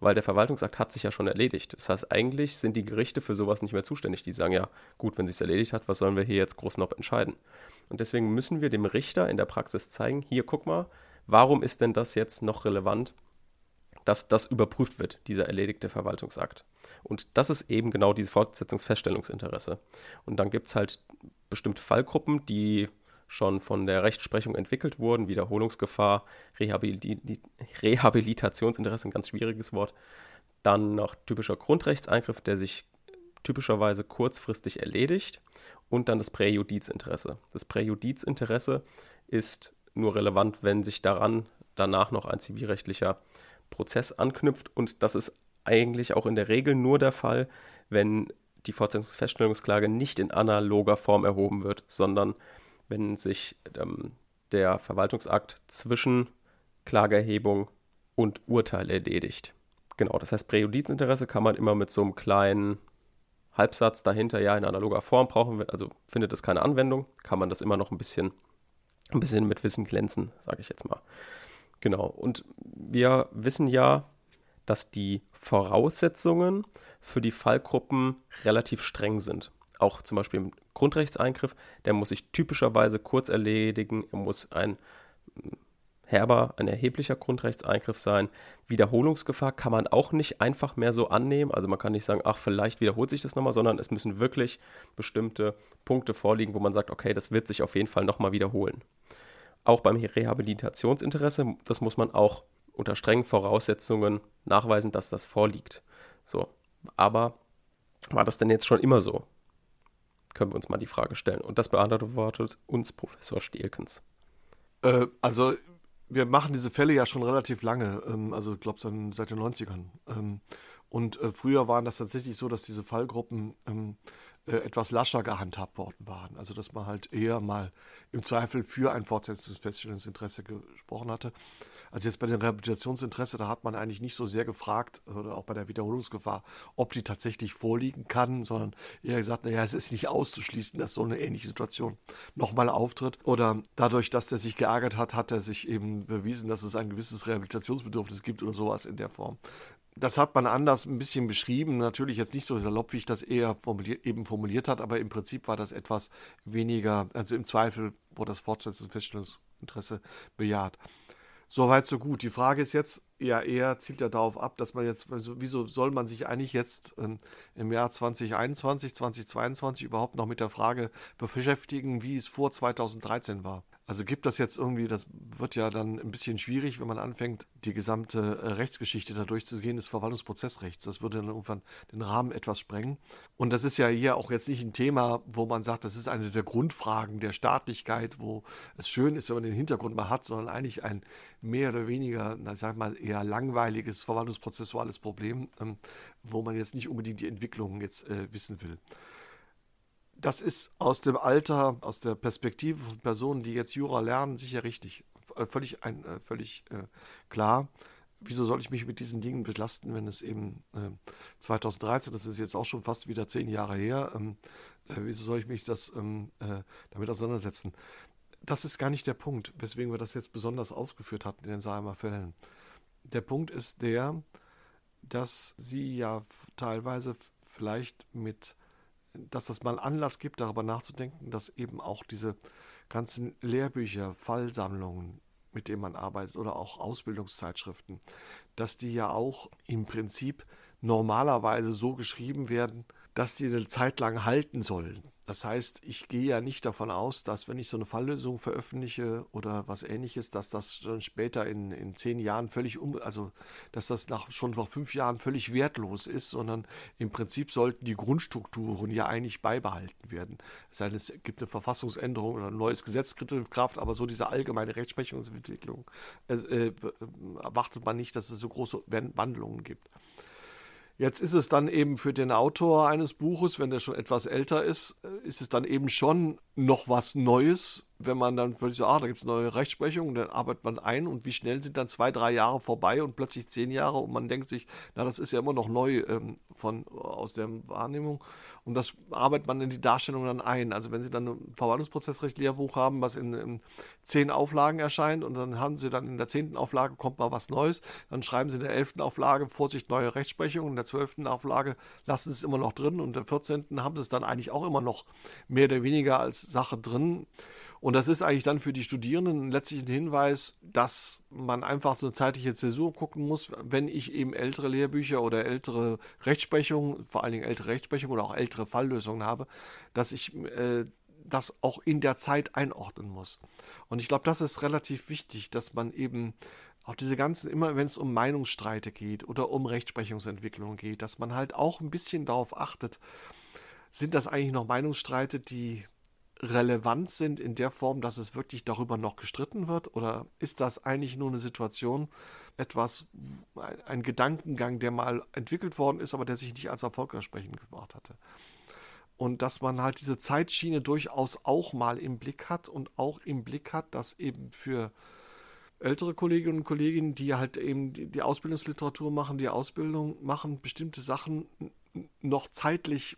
Weil der Verwaltungsakt hat sich ja schon erledigt. Das heißt, eigentlich sind die Gerichte für sowas nicht mehr zuständig. Die sagen ja, gut, wenn sich erledigt hat, was sollen wir hier jetzt groß noch entscheiden? Und deswegen müssen wir dem Richter in der Praxis zeigen, hier guck mal, warum ist denn das jetzt noch relevant, dass das überprüft wird, dieser erledigte Verwaltungsakt. Und das ist eben genau dieses Fortsetzungsfeststellungsinteresse. Und dann gibt es halt bestimmte Fallgruppen, die schon von der Rechtsprechung entwickelt wurden. Wiederholungsgefahr, Rehabilit Rehabilitationsinteresse, ein ganz schwieriges Wort. Dann noch typischer Grundrechtseingriff, der sich typischerweise kurzfristig erledigt. Und dann das Präjudizinteresse. Das Präjudizinteresse ist nur relevant, wenn sich daran danach noch ein zivilrechtlicher Prozess anknüpft. Und das ist eigentlich auch in der Regel nur der Fall, wenn die Fortsetzungsfeststellungsklage nicht in analoger Form erhoben wird, sondern wenn sich ähm, der Verwaltungsakt zwischen Klageerhebung und Urteil erledigt. Genau, das heißt, Präjudizinteresse kann man immer mit so einem kleinen Halbsatz dahinter, ja, in analoger Form brauchen wir, also findet es keine Anwendung, kann man das immer noch ein bisschen, ein bisschen mit Wissen glänzen, sage ich jetzt mal. Genau, und wir wissen ja, dass die Voraussetzungen für die Fallgruppen relativ streng sind. Auch zum Beispiel im Grundrechtseingriff, der muss sich typischerweise kurz erledigen, er muss ein herber, ein erheblicher Grundrechtseingriff sein. Wiederholungsgefahr kann man auch nicht einfach mehr so annehmen. Also man kann nicht sagen, ach, vielleicht wiederholt sich das nochmal, sondern es müssen wirklich bestimmte Punkte vorliegen, wo man sagt, okay, das wird sich auf jeden Fall nochmal wiederholen. Auch beim Rehabilitationsinteresse, das muss man auch unter strengen Voraussetzungen nachweisen, dass das vorliegt. So, aber war das denn jetzt schon immer so? Können wir uns mal die Frage stellen. Und das beantwortet uns Professor Stielkens. Äh, also wir machen diese Fälle ja schon relativ lange, ähm, also ich glaube seit den 90ern. Ähm, und äh, früher waren das tatsächlich so, dass diese Fallgruppen ähm, äh, etwas lascher gehandhabt worden waren. Also dass man halt eher mal im Zweifel für ein Fortsetzungsfeststellungsinteresse gesprochen hatte. Also jetzt bei dem Rehabilitationsinteresse, da hat man eigentlich nicht so sehr gefragt, oder auch bei der Wiederholungsgefahr, ob die tatsächlich vorliegen kann, sondern eher gesagt, naja, es ist nicht auszuschließen, dass so eine ähnliche Situation nochmal auftritt. Oder dadurch, dass der sich geärgert hat, hat er sich eben bewiesen, dass es ein gewisses Rehabilitationsbedürfnis gibt oder sowas in der Form. Das hat man anders ein bisschen beschrieben, natürlich jetzt nicht so salopp, wie ich das eher formuliert, eben formuliert hat, aber im Prinzip war das etwas weniger, also im Zweifel, wo das Fortsetzungsfeststellungsinteresse bejaht. Soweit, so gut. Die Frage ist jetzt ja eher, zielt ja darauf ab, dass man jetzt, also wieso soll man sich eigentlich jetzt ähm, im Jahr 2021, 2022 überhaupt noch mit der Frage beschäftigen, wie es vor 2013 war? Also gibt das jetzt irgendwie, das wird ja dann ein bisschen schwierig, wenn man anfängt, die gesamte äh, Rechtsgeschichte da durchzugehen des Verwaltungsprozessrechts. Das würde dann irgendwann den Rahmen etwas sprengen. Und das ist ja hier auch jetzt nicht ein Thema, wo man sagt, das ist eine der Grundfragen der Staatlichkeit, wo es schön ist, wenn man den Hintergrund mal hat, sondern eigentlich ein mehr oder weniger, na, sag mal, eher langweiliges verwaltungsprozessuales Problem, ähm, wo man jetzt nicht unbedingt die Entwicklung jetzt äh, wissen will das ist aus dem Alter, aus der Perspektive von Personen, die jetzt Jura lernen, sicher richtig. Äh, völlig, ein, äh, völlig äh, klar. Wieso soll ich mich mit diesen Dingen belasten, wenn es eben äh, 2013, das ist jetzt auch schon fast wieder zehn Jahre her, ähm, äh, wieso soll ich mich das ähm, äh, damit auseinandersetzen? Das ist gar nicht der Punkt, weswegen wir das jetzt besonders aufgeführt hatten in den Saalmer Fällen. Der Punkt ist der, dass sie ja teilweise vielleicht mit dass das mal Anlass gibt, darüber nachzudenken, dass eben auch diese ganzen Lehrbücher, Fallsammlungen, mit denen man arbeitet oder auch Ausbildungszeitschriften, dass die ja auch im Prinzip normalerweise so geschrieben werden, dass sie eine Zeit lang halten sollen. Das heißt, ich gehe ja nicht davon aus, dass wenn ich so eine Falllösung veröffentliche oder was ähnliches, dass das schon später in, in zehn Jahren völlig um, also dass das nach, schon nach fünf Jahren völlig wertlos ist, sondern im Prinzip sollten die Grundstrukturen ja eigentlich beibehalten werden. Es sei denn, es gibt eine Verfassungsänderung oder ein neues Gesetz tritt in Kraft, aber so diese allgemeine Rechtsprechungsentwicklung äh, äh, erwartet man nicht, dass es so große Wandlungen gibt. Jetzt ist es dann eben für den Autor eines Buches, wenn der schon etwas älter ist, äh, ist es dann eben schon noch was Neues, wenn man dann plötzlich sagt, ah, da gibt es neue Rechtsprechung, dann arbeitet man ein und wie schnell sind dann zwei, drei Jahre vorbei und plötzlich zehn Jahre und man denkt sich, na, das ist ja immer noch neu ähm, von, aus der Wahrnehmung und das arbeitet man in die Darstellung dann ein. Also wenn Sie dann ein Verwaltungsprozessrecht-Lehrbuch haben, was in, in, zehn Auflagen erscheint und dann haben Sie dann in der zehnten Auflage kommt mal was Neues, dann schreiben Sie in der elften Auflage, Vorsicht, neue Rechtsprechung, in der zwölften Auflage lassen Sie es immer noch drin und in der vierzehnten haben Sie es dann eigentlich auch immer noch mehr oder weniger als Sache drin. Und das ist eigentlich dann für die Studierenden letztlich ein Hinweis, dass man einfach so eine zeitliche Zäsur gucken muss, wenn ich eben ältere Lehrbücher oder ältere Rechtsprechungen, vor allen Dingen ältere Rechtsprechungen oder auch ältere Falllösungen habe, dass ich äh, das auch in der Zeit einordnen muss. Und ich glaube, das ist relativ wichtig, dass man eben auch diese ganzen, immer wenn es um Meinungsstreite geht oder um Rechtsprechungsentwicklung geht, dass man halt auch ein bisschen darauf achtet, sind das eigentlich noch Meinungsstreite, die relevant sind in der Form, dass es wirklich darüber noch gestritten wird? Oder ist das eigentlich nur eine Situation, etwas, ein Gedankengang, der mal entwickelt worden ist, aber der sich nicht als erfolgversprechend gebracht hatte? Und dass man halt diese Zeitschiene durchaus auch mal im Blick hat und auch im Blick hat, dass eben für ältere Kolleginnen und Kollegen, die halt eben die Ausbildungsliteratur machen, die Ausbildung machen, bestimmte Sachen noch zeitlich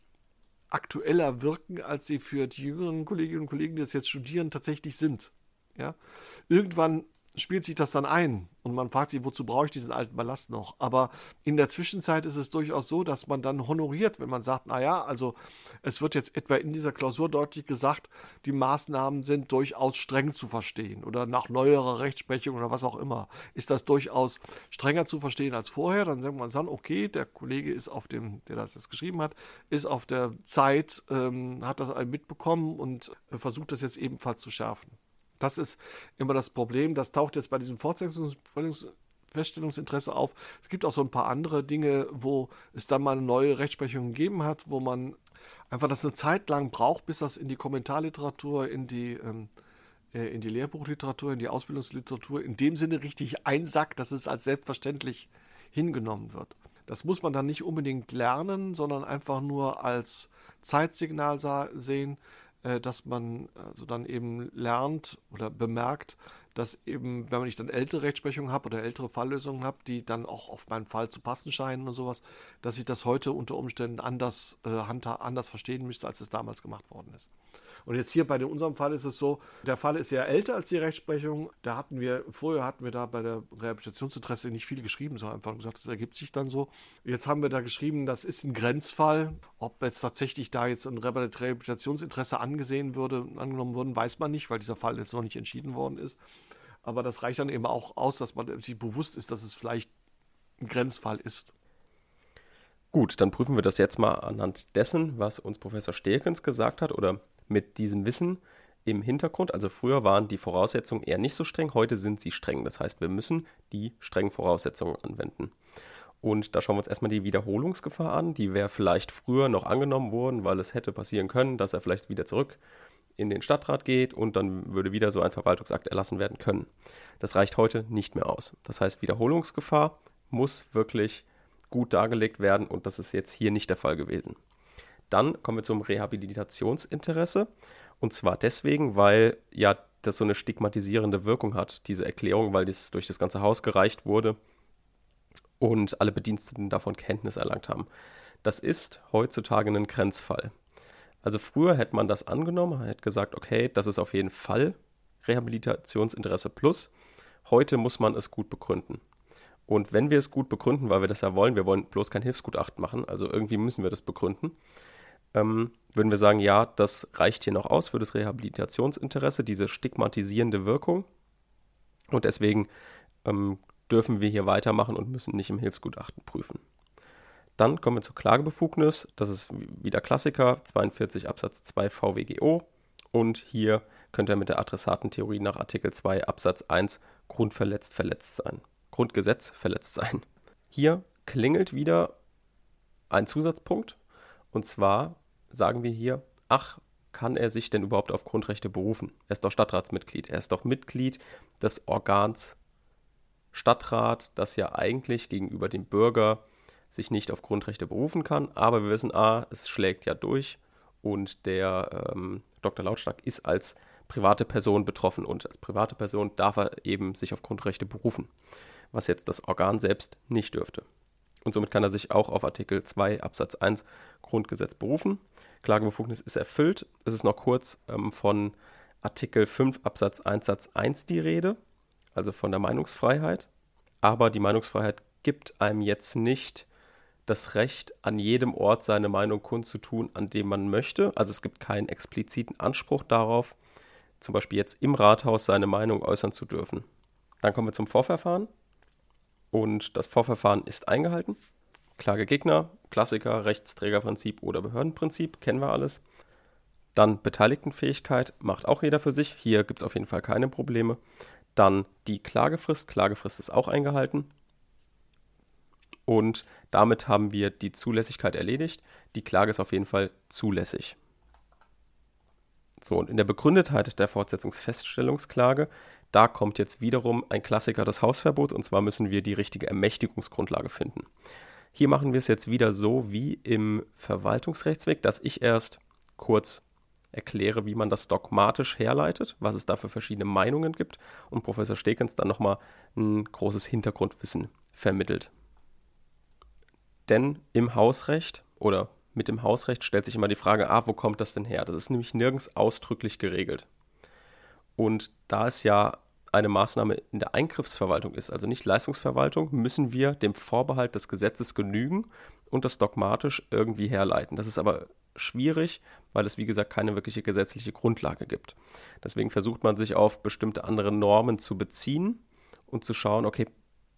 aktueller wirken, als sie für die jüngeren Kolleginnen und Kollegen, die das jetzt studieren, tatsächlich sind. Ja? Irgendwann spielt sich das dann ein und man fragt sich, wozu brauche ich diesen alten Ballast noch? Aber in der Zwischenzeit ist es durchaus so, dass man dann honoriert, wenn man sagt, naja, also es wird jetzt etwa in dieser Klausur deutlich gesagt, die Maßnahmen sind durchaus streng zu verstehen oder nach neuerer Rechtsprechung oder was auch immer. Ist das durchaus strenger zu verstehen als vorher? Dann sagt man dann, okay, der Kollege ist auf dem, der das jetzt geschrieben hat, ist auf der Zeit, ähm, hat das mitbekommen und äh, versucht das jetzt ebenfalls zu schärfen. Das ist immer das Problem. Das taucht jetzt bei diesem Feststellungsinteresse auf. Es gibt auch so ein paar andere Dinge, wo es dann mal eine neue Rechtsprechung gegeben hat, wo man einfach das eine Zeit lang braucht, bis das in die Kommentarliteratur, in die, ähm, äh, in die Lehrbuchliteratur, in die Ausbildungsliteratur in dem Sinne richtig einsackt, dass es als selbstverständlich hingenommen wird. Das muss man dann nicht unbedingt lernen, sondern einfach nur als Zeitsignal sehen, äh, dass man also dann eben lernt oder bemerkt, dass eben, wenn ich dann ältere Rechtsprechungen habe oder ältere Falllösungen habe, die dann auch auf meinen Fall zu passen scheinen und sowas, dass ich das heute unter Umständen anders, äh, anders verstehen müsste, als es damals gemacht worden ist. Und jetzt hier bei unserem Fall ist es so, der Fall ist ja älter als die Rechtsprechung. Da hatten wir, vorher hatten wir da bei der Rehabilitationsinteresse nicht viel geschrieben, sondern einfach gesagt, das ergibt sich dann so. Jetzt haben wir da geschrieben, das ist ein Grenzfall. Ob jetzt tatsächlich da jetzt ein Rehabilitationsinteresse angesehen würde, angenommen würden, weiß man nicht, weil dieser Fall jetzt noch nicht entschieden worden ist. Aber das reicht dann eben auch aus, dass man sich bewusst ist, dass es vielleicht ein Grenzfall ist. Gut, dann prüfen wir das jetzt mal anhand dessen, was uns Professor Stelkens gesagt hat oder mit diesem Wissen im Hintergrund. Also früher waren die Voraussetzungen eher nicht so streng, heute sind sie streng. Das heißt, wir müssen die strengen Voraussetzungen anwenden. Und da schauen wir uns erstmal die Wiederholungsgefahr an. Die wäre vielleicht früher noch angenommen worden, weil es hätte passieren können, dass er vielleicht wieder zurück in den Stadtrat geht und dann würde wieder so ein Verwaltungsakt erlassen werden können. Das reicht heute nicht mehr aus. Das heißt, Wiederholungsgefahr muss wirklich gut dargelegt werden und das ist jetzt hier nicht der Fall gewesen. Dann kommen wir zum Rehabilitationsinteresse. Und zwar deswegen, weil ja das so eine stigmatisierende Wirkung hat, diese Erklärung, weil das durch das ganze Haus gereicht wurde und alle Bediensteten davon Kenntnis erlangt haben. Das ist heutzutage ein Grenzfall. Also früher hätte man das angenommen, hätte gesagt, okay, das ist auf jeden Fall Rehabilitationsinteresse plus. Heute muss man es gut begründen. Und wenn wir es gut begründen, weil wir das ja wollen, wir wollen bloß kein Hilfsgutachten machen, also irgendwie müssen wir das begründen, ähm, würden wir sagen, ja, das reicht hier noch aus für das Rehabilitationsinteresse, diese stigmatisierende Wirkung. Und deswegen ähm, dürfen wir hier weitermachen und müssen nicht im Hilfsgutachten prüfen. Dann kommen wir zur Klagebefugnis. Das ist wieder Klassiker, 42 Absatz 2 VWGO. Und hier könnte er mit der Adressatentheorie nach Artikel 2 Absatz 1 grundverletzt verletzt sein. Grundgesetz verletzt sein. Hier klingelt wieder ein Zusatzpunkt. Und zwar sagen wir hier, ach, kann er sich denn überhaupt auf Grundrechte berufen? Er ist doch Stadtratsmitglied. Er ist doch Mitglied des Organs Stadtrat, das ja eigentlich gegenüber dem Bürger sich nicht auf Grundrechte berufen kann. Aber wir wissen, a, es schlägt ja durch und der ähm, Dr. Lautstark ist als private Person betroffen und als private Person darf er eben sich auf Grundrechte berufen, was jetzt das Organ selbst nicht dürfte. Und somit kann er sich auch auf Artikel 2 Absatz 1 Grundgesetz berufen. Klagebefugnis ist erfüllt. Es ist noch kurz ähm, von Artikel 5 Absatz 1 Satz 1 die Rede, also von der Meinungsfreiheit. Aber die Meinungsfreiheit gibt einem jetzt nicht das Recht, an jedem Ort seine Meinung kundzutun, an dem man möchte. Also es gibt keinen expliziten Anspruch darauf, zum Beispiel jetzt im Rathaus seine Meinung äußern zu dürfen. Dann kommen wir zum Vorverfahren. Und das Vorverfahren ist eingehalten. Klagegegner, Klassiker, Rechtsträgerprinzip oder Behördenprinzip, kennen wir alles. Dann Beteiligtenfähigkeit, macht auch jeder für sich. Hier gibt es auf jeden Fall keine Probleme. Dann die Klagefrist. Klagefrist ist auch eingehalten. Und damit haben wir die Zulässigkeit erledigt. Die Klage ist auf jeden Fall zulässig. So, und in der Begründetheit der Fortsetzungsfeststellungsklage, da kommt jetzt wiederum ein Klassiker des Hausverbots, und zwar müssen wir die richtige Ermächtigungsgrundlage finden. Hier machen wir es jetzt wieder so wie im Verwaltungsrechtsweg, dass ich erst kurz erkläre, wie man das dogmatisch herleitet, was es da für verschiedene Meinungen gibt und Professor Stekens dann nochmal ein großes Hintergrundwissen vermittelt. Denn im Hausrecht oder mit dem Hausrecht stellt sich immer die Frage, ah, wo kommt das denn her? Das ist nämlich nirgends ausdrücklich geregelt. Und da es ja eine Maßnahme in der Eingriffsverwaltung ist, also nicht Leistungsverwaltung, müssen wir dem Vorbehalt des Gesetzes genügen und das dogmatisch irgendwie herleiten. Das ist aber schwierig, weil es wie gesagt keine wirkliche gesetzliche Grundlage gibt. Deswegen versucht man sich auf bestimmte andere Normen zu beziehen und zu schauen, okay,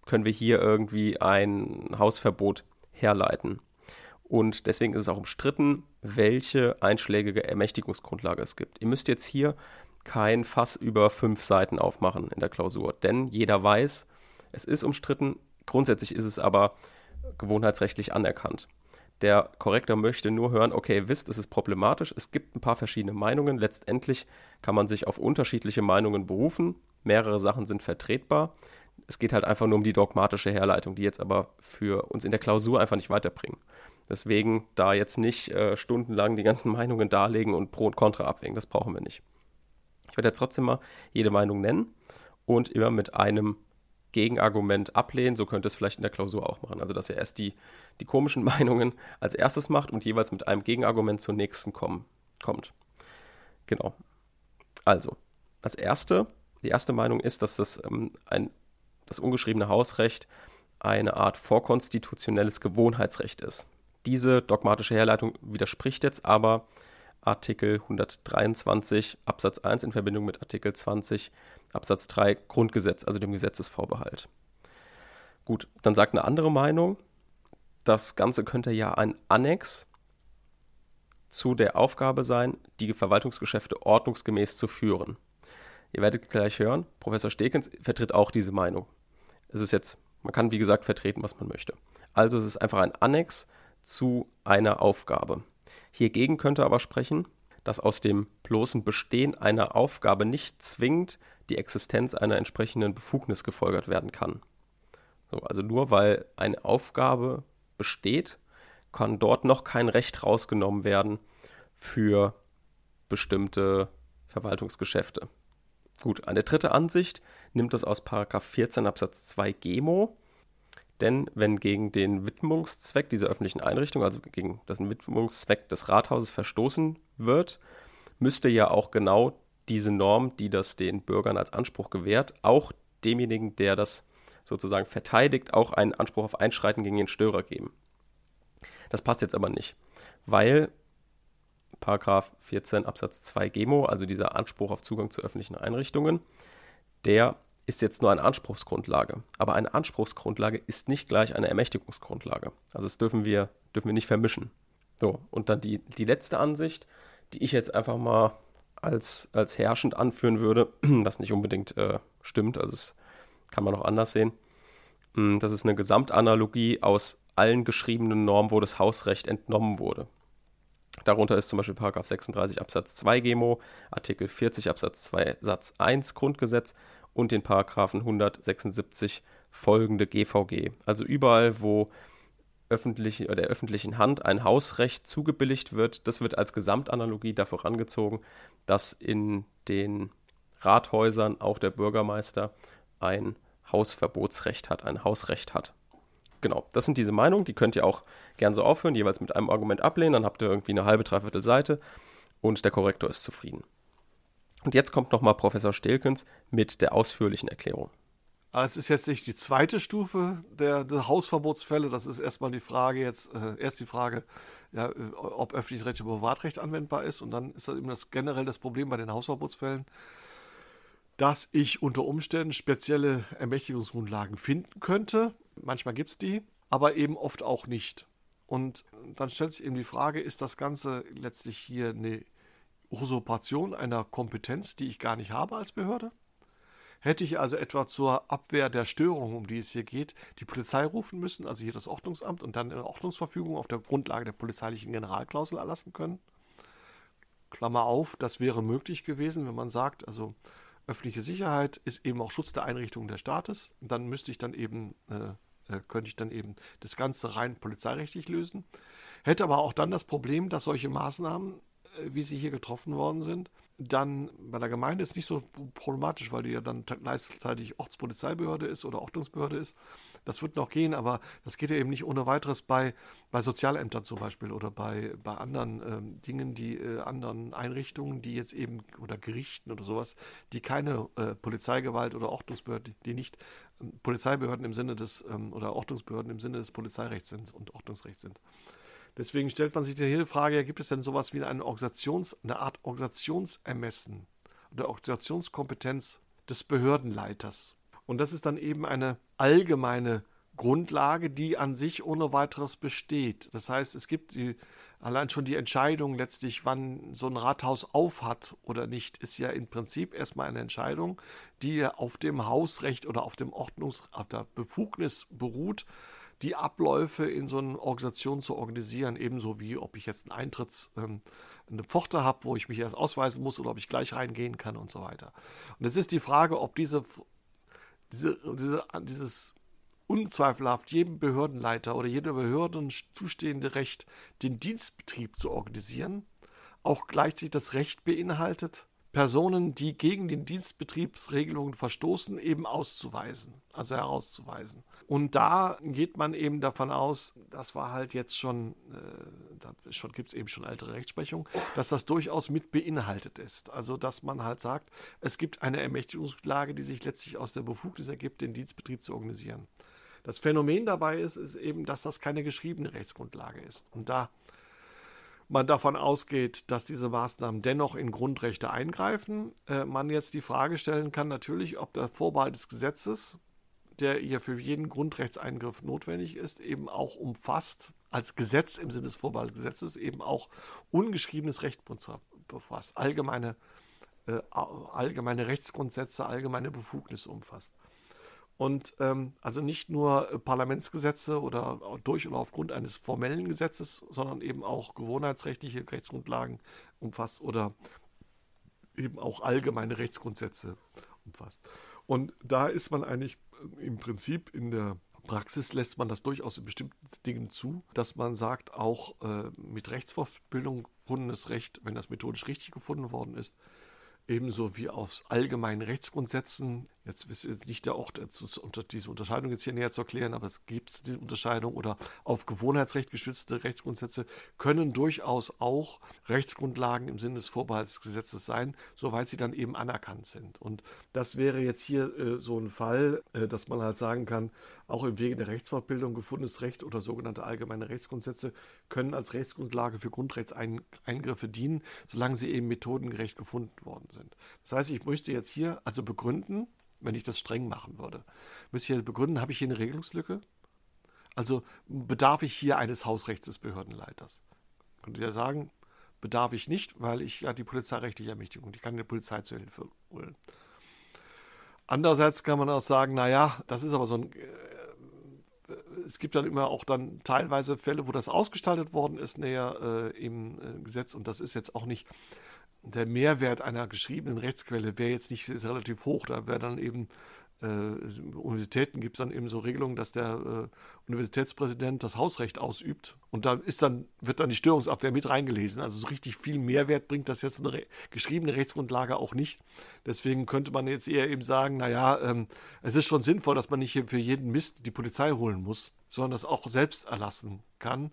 können wir hier irgendwie ein Hausverbot herleiten. Und deswegen ist es auch umstritten, welche einschlägige Ermächtigungsgrundlage es gibt. Ihr müsst jetzt hier kein Fass über fünf Seiten aufmachen in der Klausur, denn jeder weiß, es ist umstritten. Grundsätzlich ist es aber gewohnheitsrechtlich anerkannt. Der Korrektor möchte nur hören, okay, wisst, es ist problematisch, es gibt ein paar verschiedene Meinungen, letztendlich kann man sich auf unterschiedliche Meinungen berufen, mehrere Sachen sind vertretbar. Es geht halt einfach nur um die dogmatische Herleitung, die jetzt aber für uns in der Klausur einfach nicht weiterbringen. Deswegen da jetzt nicht äh, stundenlang die ganzen Meinungen darlegen und Pro und Contra abwägen, das brauchen wir nicht. Ich werde jetzt trotzdem mal jede Meinung nennen und immer mit einem Gegenargument ablehnen. So könnte es vielleicht in der Klausur auch machen. Also, dass er erst die, die komischen Meinungen als erstes macht und jeweils mit einem Gegenargument zur nächsten kommen, kommt. Genau. Also, das erste, die erste Meinung ist, dass das, ähm, ein, das ungeschriebene Hausrecht eine Art vorkonstitutionelles Gewohnheitsrecht ist. Diese dogmatische Herleitung widerspricht jetzt aber Artikel 123 Absatz 1 in Verbindung mit Artikel 20 Absatz 3 Grundgesetz, also dem Gesetzesvorbehalt. Gut, dann sagt eine andere Meinung, das Ganze könnte ja ein Annex zu der Aufgabe sein, die Verwaltungsgeschäfte ordnungsgemäß zu führen. Ihr werdet gleich hören, Professor Stekens vertritt auch diese Meinung. Es ist jetzt, man kann wie gesagt vertreten, was man möchte. Also es ist einfach ein Annex zu einer Aufgabe. Hiergegen könnte aber sprechen, dass aus dem bloßen Bestehen einer Aufgabe nicht zwingend die Existenz einer entsprechenden Befugnis gefolgert werden kann. So, also nur weil eine Aufgabe besteht, kann dort noch kein Recht rausgenommen werden für bestimmte Verwaltungsgeschäfte. Gut, eine dritte Ansicht nimmt das aus 14 Absatz 2 GEMO denn wenn gegen den Widmungszweck dieser öffentlichen Einrichtung, also gegen den Widmungszweck des Rathauses verstoßen wird, müsste ja auch genau diese Norm, die das den Bürgern als Anspruch gewährt, auch demjenigen, der das sozusagen verteidigt, auch einen Anspruch auf Einschreiten gegen den Störer geben. Das passt jetzt aber nicht, weil Paragraph 14 Absatz 2 GEMO, also dieser Anspruch auf Zugang zu öffentlichen Einrichtungen, der ist jetzt nur eine Anspruchsgrundlage. Aber eine Anspruchsgrundlage ist nicht gleich eine Ermächtigungsgrundlage. Also das dürfen wir, dürfen wir nicht vermischen. So, und dann die, die letzte Ansicht, die ich jetzt einfach mal als, als herrschend anführen würde, was nicht unbedingt äh, stimmt, also das kann man auch anders sehen. Hm, das ist eine Gesamtanalogie aus allen geschriebenen Normen, wo das Hausrecht entnommen wurde. Darunter ist zum Beispiel 36 Absatz 2 GEMO, Artikel 40 Absatz 2 Satz 1 Grundgesetz und den Paragraphen 176 folgende GVG. Also überall, wo öffentlich, der öffentlichen Hand ein Hausrecht zugebilligt wird, das wird als Gesamtanalogie dafür herangezogen, dass in den Rathäusern auch der Bürgermeister ein Hausverbotsrecht hat, ein Hausrecht hat. Genau, das sind diese Meinungen, die könnt ihr auch gern so aufhören, jeweils mit einem Argument ablehnen, dann habt ihr irgendwie eine halbe, dreiviertel Seite und der Korrektor ist zufrieden. Und jetzt kommt nochmal Professor Stelkens mit der ausführlichen Erklärung. Also es ist jetzt nicht die zweite Stufe der, der Hausverbotsfälle. Das ist erstmal die Frage jetzt, äh, erst die Frage, ja, äh, ob öffentliches Recht über Privatrecht anwendbar ist. Und dann ist das eben das generell das Problem bei den Hausverbotsfällen, dass ich unter Umständen spezielle Ermächtigungsgrundlagen finden könnte. Manchmal gibt es die, aber eben oft auch nicht. Und dann stellt sich eben die Frage, ist das Ganze letztlich hier eine Usurpation einer Kompetenz, die ich gar nicht habe als Behörde? Hätte ich also etwa zur Abwehr der Störung, um die es hier geht, die Polizei rufen müssen, also hier das Ordnungsamt, und dann eine Ordnungsverfügung auf der Grundlage der polizeilichen Generalklausel erlassen können? Klammer auf, das wäre möglich gewesen, wenn man sagt, also öffentliche Sicherheit ist eben auch Schutz der Einrichtungen des Staates. Dann müsste ich dann eben, äh, äh könnte ich dann eben das Ganze rein polizeirechtlich lösen. Hätte aber auch dann das Problem, dass solche Maßnahmen wie sie hier getroffen worden sind. Dann bei der Gemeinde ist es nicht so problematisch, weil die ja dann gleichzeitig Ortspolizeibehörde ist oder Ordnungsbehörde ist. das wird noch gehen, aber das geht ja eben nicht ohne weiteres bei, bei Sozialämtern zum Beispiel oder bei, bei anderen ähm, Dingen, die äh, anderen Einrichtungen, die jetzt eben oder Gerichten oder sowas, die keine äh, Polizeigewalt oder Ordnungsbehörden, die nicht ähm, Polizeibehörden im Sinne des ähm, oder Ordnungsbehörden im Sinne des Polizeirechts sind und Ordnungsrechts sind. Deswegen stellt man sich hier die Frage, gibt es denn sowas wie eine Organisations, eine Art Organisationsermessen oder Organisationskompetenz des Behördenleiters? Und das ist dann eben eine allgemeine Grundlage, die an sich ohne weiteres besteht. Das heißt, es gibt die, allein schon die Entscheidung letztlich, wann so ein Rathaus aufhat oder nicht, ist ja im Prinzip erstmal eine Entscheidung, die auf dem Hausrecht oder auf dem Ordnungs, auf der Befugnis beruht, die Abläufe in so einer Organisation zu organisieren, ebenso wie ob ich jetzt einen Eintritts, ähm, eine Pforte habe, wo ich mich erst ausweisen muss oder ob ich gleich reingehen kann und so weiter. Und jetzt ist die Frage, ob diese, diese, diese dieses unzweifelhaft jedem Behördenleiter oder jeder Behörden zustehende Recht, den Dienstbetrieb zu organisieren, auch gleichzeitig das Recht beinhaltet, Personen, die gegen den Dienstbetriebsregelungen verstoßen, eben auszuweisen, also herauszuweisen. Und da geht man eben davon aus, das war halt jetzt schon, äh, schon gibt es eben schon ältere Rechtsprechung, dass das durchaus mit beinhaltet ist. Also dass man halt sagt, es gibt eine Ermächtigungslage, die sich letztlich aus der Befugnis ergibt, den Dienstbetrieb zu organisieren. Das Phänomen dabei ist, ist eben, dass das keine geschriebene Rechtsgrundlage ist. Und da man davon ausgeht, dass diese Maßnahmen dennoch in Grundrechte eingreifen, äh, man jetzt die Frage stellen kann, natürlich, ob der Vorbehalt des Gesetzes, der hier für jeden Grundrechtseingriff notwendig ist, eben auch umfasst, als Gesetz im Sinne des Vorbehaltsgesetzes, eben auch ungeschriebenes Recht befasst, allgemeine, äh, allgemeine Rechtsgrundsätze, allgemeine Befugnisse umfasst. Und ähm, also nicht nur Parlamentsgesetze oder durch oder aufgrund eines formellen Gesetzes, sondern eben auch gewohnheitsrechtliche Rechtsgrundlagen umfasst oder eben auch allgemeine Rechtsgrundsätze umfasst. Und da ist man eigentlich äh, im Prinzip in der Praxis lässt man das durchaus in bestimmten Dingen zu, dass man sagt, auch äh, mit Rechtsfortbildung gebundenes Recht, wenn das methodisch richtig gefunden worden ist, ebenso wie aus allgemeinen Rechtsgrundsätzen. Jetzt ist nicht der Ort, diese Unterscheidung jetzt hier näher zu erklären, aber es gibt diese Unterscheidung oder auf Gewohnheitsrecht geschützte Rechtsgrundsätze können durchaus auch Rechtsgrundlagen im Sinne des Vorbehaltsgesetzes sein, soweit sie dann eben anerkannt sind. Und das wäre jetzt hier äh, so ein Fall, äh, dass man halt sagen kann, auch im Wege der Rechtsfortbildung gefundenes Recht oder sogenannte allgemeine Rechtsgrundsätze können als Rechtsgrundlage für Grundrechtseingriffe dienen, solange sie eben methodengerecht gefunden worden sind. Das heißt, ich möchte jetzt hier also begründen, wenn ich das streng machen würde, müsste ich hier begründen, habe ich hier eine Regelungslücke? Also bedarf ich hier eines Hausrechts des Behördenleiters? Könnte ich ja sagen, bedarf ich nicht, weil ich ja die polizeirechtliche Ermächtigung, ich kann die Polizei zur Hilfe holen. Andererseits kann man auch sagen, naja, das ist aber so ein, äh, es gibt dann immer auch dann teilweise Fälle, wo das ausgestaltet worden ist näher äh, im äh, Gesetz und das ist jetzt auch nicht der Mehrwert einer geschriebenen Rechtsquelle wäre jetzt nicht ist relativ hoch. Da wäre dann eben äh, Universitäten gibt es dann eben so Regelungen, dass der äh, Universitätspräsident das Hausrecht ausübt und da ist dann wird dann die Störungsabwehr mit reingelesen. Also so richtig viel Mehrwert bringt das jetzt eine re geschriebene Rechtsgrundlage auch nicht. Deswegen könnte man jetzt eher eben sagen, naja, ähm, es ist schon sinnvoll, dass man nicht für jeden Mist die Polizei holen muss, sondern das auch selbst erlassen kann.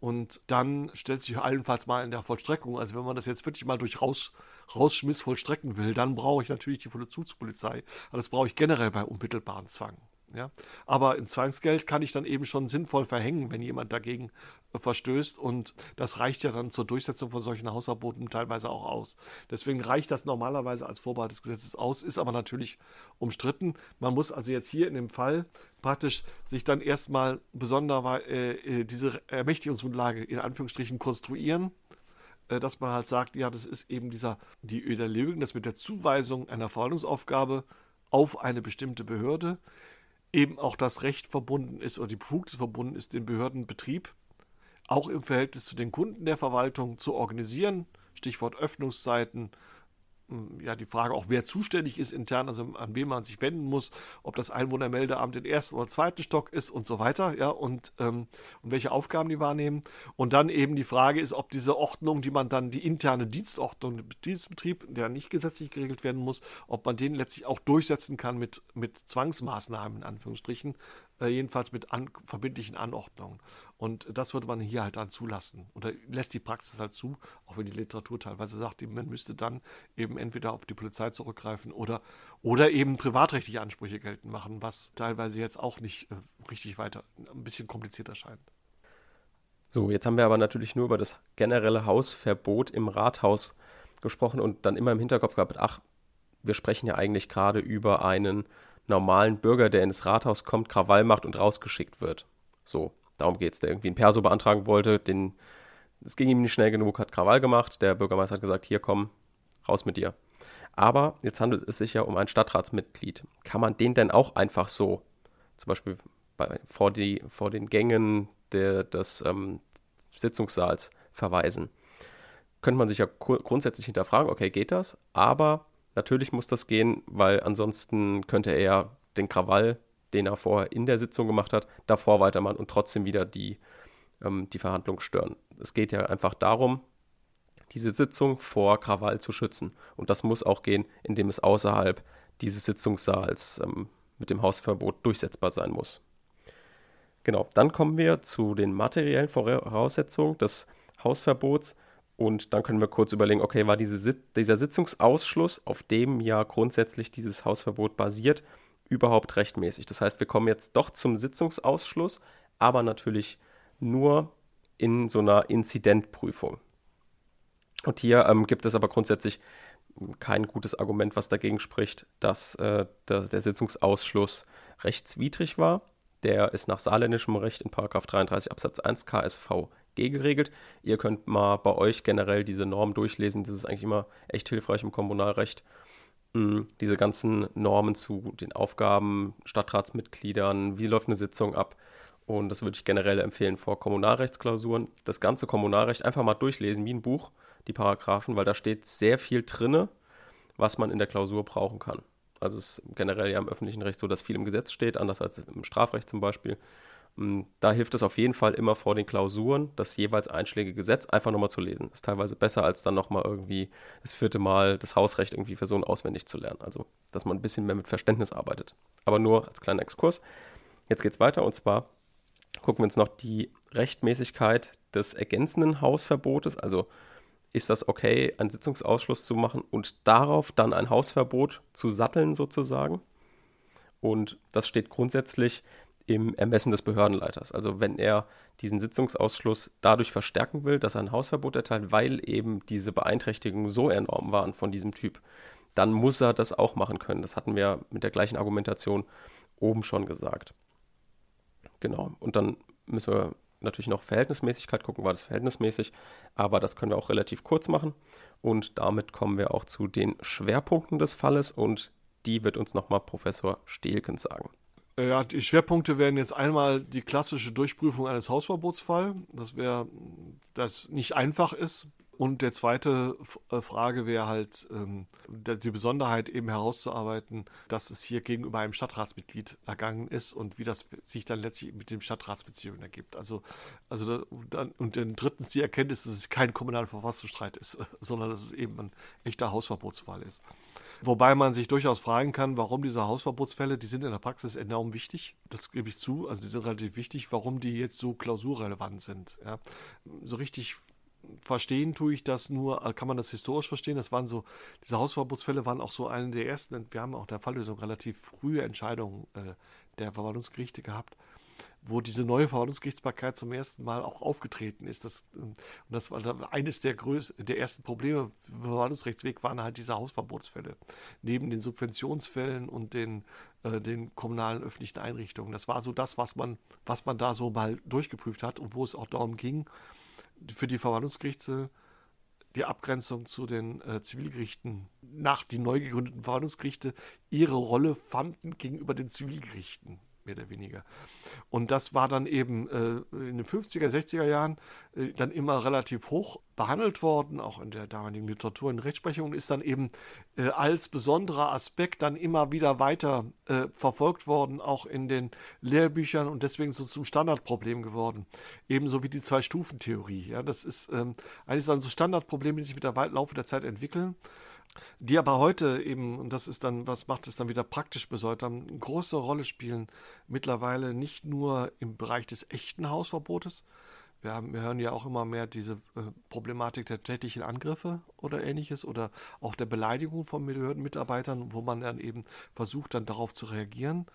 Und dann stellt sich allenfalls mal in der Vollstreckung, also wenn man das jetzt wirklich mal durch Raus, Rausschmiss vollstrecken will, dann brauche ich natürlich die Vollzugspolizei. Aber das brauche ich generell bei unmittelbaren Zwang. Ja? Aber ein Zwangsgeld kann ich dann eben schon sinnvoll verhängen, wenn jemand dagegen äh, verstößt. Und das reicht ja dann zur Durchsetzung von solchen Hausverboten teilweise auch aus. Deswegen reicht das normalerweise als Vorbehalt des Gesetzes aus, ist aber natürlich umstritten. Man muss also jetzt hier in dem Fall praktisch sich dann erstmal besonders äh, äh, diese Ermächtigungsgrundlage in Anführungsstrichen konstruieren äh, dass man halt sagt, ja, das ist eben dieser, die Überlegung, dass mit der Zuweisung einer Verwaltungsaufgabe auf eine bestimmte Behörde eben auch das Recht verbunden ist oder die Befugnis verbunden ist, den Behördenbetrieb auch im Verhältnis zu den Kunden der Verwaltung zu organisieren. Stichwort Öffnungszeiten, ja die Frage auch, wer zuständig ist intern, also an wen man sich wenden muss, ob das Einwohnermeldeamt im ersten oder zweiten Stock ist und so weiter, ja, und, ähm, und welche Aufgaben die wahrnehmen. Und dann eben die Frage ist, ob diese Ordnung, die man dann, die interne Dienstordnung, Dienstbetrieb, der nicht gesetzlich geregelt werden muss, ob man den letztlich auch durchsetzen kann mit, mit Zwangsmaßnahmen, in Anführungsstrichen, äh, jedenfalls mit an, verbindlichen Anordnungen. Und das würde man hier halt dann zulassen. Da lässt die Praxis halt zu, auch wenn die Literatur teilweise sagt, man müsste dann eben entweder auf die Polizei zurückgreifen oder, oder eben privatrechtliche Ansprüche geltend machen, was teilweise jetzt auch nicht äh, richtig weiter, ein bisschen komplizierter scheint. So, jetzt haben wir aber natürlich nur über das generelle Hausverbot im Rathaus gesprochen und dann immer im Hinterkopf gehabt, ach, wir sprechen ja eigentlich gerade über einen normalen Bürger, der ins Rathaus kommt, Krawall macht und rausgeschickt wird. So, darum geht es. Der irgendwie ein Perso beantragen wollte, den, es ging ihm nicht schnell genug, hat Krawall gemacht. Der Bürgermeister hat gesagt, hier komm, raus mit dir. Aber jetzt handelt es sich ja um ein Stadtratsmitglied. Kann man den denn auch einfach so, zum Beispiel bei, vor, die, vor den Gängen der, des ähm, Sitzungssaals verweisen? Könnte man sich ja grundsätzlich hinterfragen, okay, geht das? Aber Natürlich muss das gehen, weil ansonsten könnte er den Krawall, den er vorher in der Sitzung gemacht hat, davor weitermachen und trotzdem wieder die, ähm, die Verhandlung stören. Es geht ja einfach darum, diese Sitzung vor Krawall zu schützen. Und das muss auch gehen, indem es außerhalb dieses Sitzungssaals ähm, mit dem Hausverbot durchsetzbar sein muss. Genau, dann kommen wir zu den materiellen Voraussetzungen des Hausverbots. Und dann können wir kurz überlegen, okay, war diese, dieser Sitzungsausschluss, auf dem ja grundsätzlich dieses Hausverbot basiert, überhaupt rechtmäßig? Das heißt, wir kommen jetzt doch zum Sitzungsausschluss, aber natürlich nur in so einer Inzidentprüfung. Und hier ähm, gibt es aber grundsätzlich kein gutes Argument, was dagegen spricht, dass äh, der, der, Sitzungsausschluss rechtswidrig war. Der ist nach saarländischem Recht in 33 Absatz 1 KSV geregelt. Ihr könnt mal bei euch generell diese Norm durchlesen. Das ist eigentlich immer echt hilfreich im Kommunalrecht. Mm, diese ganzen Normen zu den Aufgaben, Stadtratsmitgliedern, wie läuft eine Sitzung ab. Und das würde ich generell empfehlen vor Kommunalrechtsklausuren. Das ganze Kommunalrecht einfach mal durchlesen, wie ein Buch, die Paragraphen, weil da steht sehr viel drinne, was man in der Klausur brauchen kann. Also es ist generell ja im öffentlichen Recht so, dass viel im Gesetz steht, anders als im Strafrecht zum Beispiel. Mm, da hilft es auf jeden Fall immer vor den Klausuren, das jeweils einschlägige Gesetz einfach nochmal zu lesen. Ist teilweise besser, als dann nochmal irgendwie das vierte Mal das Hausrecht irgendwie so auswendig zu lernen. Also, dass man ein bisschen mehr mit Verständnis arbeitet. Aber nur als kleiner Exkurs. Jetzt geht es weiter und zwar gucken wir uns noch die Rechtmäßigkeit des ergänzenden Hausverbotes, also ist das okay, einen Sitzungsausschluss zu machen und darauf dann ein Hausverbot zu satteln sozusagen. Und das steht grundsätzlich im Ermessen des Behördenleiters. Also wenn er diesen Sitzungsausschluss dadurch verstärken will, dass er ein Hausverbot erteilt, weil eben diese Beeinträchtigungen so enorm waren von diesem Typ, dann muss er das auch machen können. Das hatten wir mit der gleichen Argumentation oben schon gesagt. Genau. Und dann müssen wir natürlich noch Verhältnismäßigkeit gucken, war das verhältnismäßig, aber das können wir auch relativ kurz machen. Und damit kommen wir auch zu den Schwerpunkten des Falles und die wird uns nochmal Professor Stehlkens sagen. Ja, die Schwerpunkte wären jetzt einmal die klassische Durchprüfung eines Hausverbotsfalls, das wäre, das nicht einfach ist. Und der zweite äh, Frage wäre halt ähm, die Besonderheit eben herauszuarbeiten, dass es hier gegenüber einem Stadtratsmitglied ergangen ist und wie das sich dann letztlich mit dem Stadtratsbeziehungen ergibt. Also, also dann, und dann drittens die Erkenntnis, dass es kein kommunaler Verfassungsstreit ist, sondern dass es eben ein echter Hausverbotsfall ist. Wobei man sich durchaus fragen kann, warum diese Hausverbotsfälle, die sind in der Praxis enorm wichtig. Das gebe ich zu. Also die sind relativ wichtig, warum die jetzt so klausurrelevant sind. Ja. So richtig verstehen tue ich das nur, kann man das historisch verstehen. Das waren so, diese Hausverbotsfälle waren auch so eine der ersten. Wir haben auch der Falllösung relativ frühe Entscheidungen äh, der Verwaltungsgerichte gehabt wo diese neue Verwaltungsgerichtsbarkeit zum ersten Mal auch aufgetreten ist. Das, ähm, und das war eines der, größ der ersten Probleme im Verwaltungsrechtsweg waren halt diese Hausverbotsfälle. Neben den Subventionsfällen und den, äh, den kommunalen öffentlichen Einrichtungen. Das war so das, was man, was man da so mal durchgeprüft hat und wo es auch darum ging, für die Verwaltungsgerichte die Abgrenzung zu den äh, Zivilgerichten nach die neu gegründeten Verwaltungsgerichte ihre Rolle fanden gegenüber den Zivilgerichten. Mehr oder weniger. Und das war dann eben äh, in den 50er, 60er Jahren äh, dann immer relativ hoch behandelt worden, auch in der damaligen Literatur und Rechtsprechung, und ist dann eben äh, als besonderer Aspekt dann immer wieder weiter äh, verfolgt worden, auch in den Lehrbüchern und deswegen so zum Standardproblem geworden. Ebenso wie die Zwei-Stufen-Theorie. Ja, das ist ähm, eigentlich dann so Standardprobleme, die sich mit der Laufe der Zeit entwickeln die aber heute eben, und das ist dann, was macht es dann wieder praktisch bedeutsam, eine große Rolle spielen, mittlerweile nicht nur im Bereich des echten Hausverbotes. Wir, haben, wir hören ja auch immer mehr diese äh, Problematik der tätlichen Angriffe oder ähnliches oder auch der Beleidigung von Behördenmitarbeitern, wo man dann eben versucht, dann darauf zu reagieren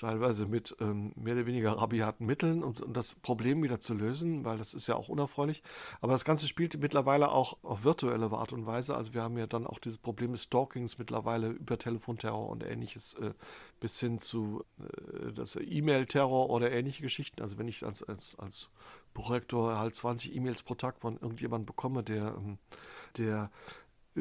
teilweise mit ähm, mehr oder weniger rabiaten Mitteln, um, um, das Problem wieder zu lösen, weil das ist ja auch unerfreulich. Aber das Ganze spielt mittlerweile auch auf virtuelle Art und Weise. Also wir haben ja dann auch dieses Problem des Stalkings mittlerweile über Telefonterror und ähnliches äh, bis hin zu äh, E-Mail-Terror oder ähnliche Geschichten. Also wenn ich als, als, als Projektor halt 20 E-Mails pro Tag von irgendjemandem bekomme, der, ähm, der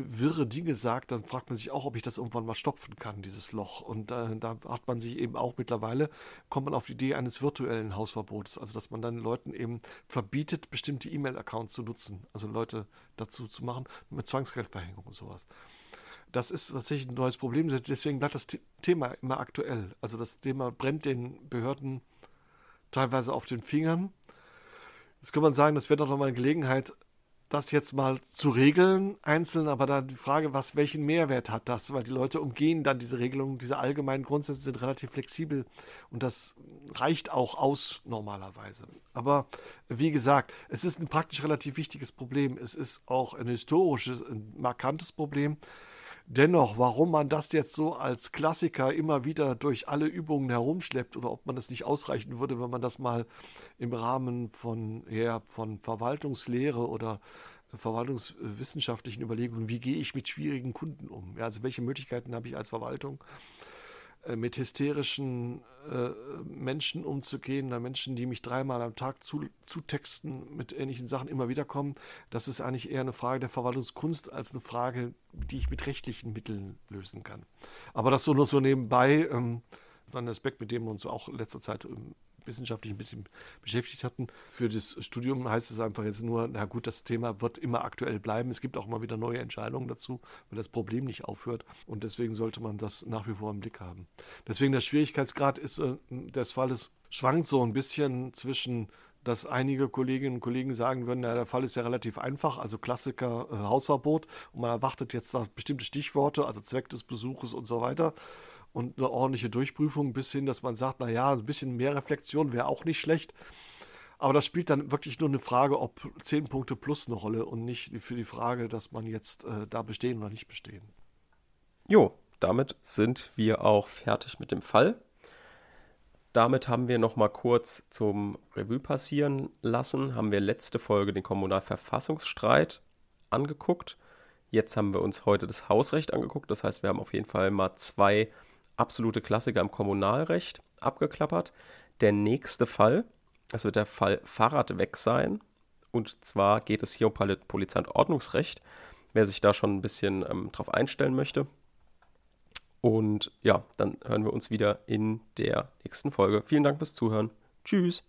wirre Dinge sagt, dann fragt man sich auch, ob ich das irgendwann mal stopfen kann, dieses Loch. Und äh, da hat man sich eben auch mittlerweile, kommt man auf die Idee eines virtuellen Hausverbots. Also, dass man dann Leuten eben verbietet, bestimmte E-Mail-Accounts zu nutzen. Also Leute dazu zu machen, mit Zwangsgeldverhängung und sowas. Das ist tatsächlich ein neues Problem. Deswegen bleibt das Thema immer aktuell. Also das Thema brennt den Behörden teilweise auf den Fingern. Jetzt kann man sagen, das wäre doch nochmal eine Gelegenheit, das jetzt mal zu regeln, einzeln, aber dann die Frage, was, welchen Mehrwert hat das? Weil die Leute umgehen dann diese Regelungen, diese allgemeinen Grundsätze sind relativ flexibel und das reicht auch aus normalerweise. Aber wie gesagt, es ist ein praktisch relativ wichtiges Problem. Es ist auch ein historisches, ein markantes Problem. Dennoch, warum man das jetzt so als Klassiker immer wieder durch alle Übungen herumschleppt oder ob man es nicht ausreichen würde, wenn man das mal im Rahmen von, ja, von Verwaltungslehre oder verwaltungswissenschaftlichen Überlegungen, wie gehe ich mit schwierigen Kunden um? Ja, also welche Möglichkeiten habe ich als Verwaltung? Äh, mit hysterischen äh, Menschen umzugehen, oder Menschen, die mich dreimal am Tag zu, zutexten, mit ähnlichen Sachen immer wieder kommen, das ist eigentlich eher eine Frage der Verwaltungskunst als eine Frage, die ich mit rechtlichen Mitteln lösen kann. Aber das so nur so nebenbei, ähm, war ein Aspekt, mit dem wir uns auch in letzter Zeit ähm, wissenschaftlich ein bisschen beschäftigt hatten. Für das Studium heißt es einfach jetzt nur, na gut, das Thema wird immer aktuell bleiben. Es gibt auch immer wieder neue Entscheidungen dazu, weil das Problem nicht aufhört. Und deswegen sollte man das nach wie vor im Blick haben. Deswegen der Schwierigkeitsgrad ist äh, des Falles schwankt so ein bisschen zwischen dass einige Kolleginnen und Kollegen sagen würden, ja, der Fall ist ja relativ einfach, also Klassiker äh, Hausverbot und man erwartet jetzt da bestimmte Stichworte, also Zweck des Besuches und so weiter und eine ordentliche Durchprüfung bis hin, dass man sagt, naja, ein bisschen mehr Reflexion wäre auch nicht schlecht. Aber das spielt dann wirklich nur eine Frage, ob 10 Punkte plus eine Rolle und nicht für die Frage, dass man jetzt äh, da bestehen oder nicht bestehen. Jo, damit sind wir auch fertig mit dem Fall. Damit haben wir noch mal kurz zum Revue passieren lassen, haben wir letzte Folge den Kommunalverfassungsstreit angeguckt. Jetzt haben wir uns heute das Hausrecht angeguckt. Das heißt, wir haben auf jeden Fall mal zwei absolute Klassiker im Kommunalrecht abgeklappert. Der nächste Fall, das wird der Fall Fahrrad weg sein. Und zwar geht es hier um Polizei- und Ordnungsrecht. Wer sich da schon ein bisschen ähm, drauf einstellen möchte. Und ja, dann hören wir uns wieder in der nächsten Folge. Vielen Dank fürs Zuhören. Tschüss.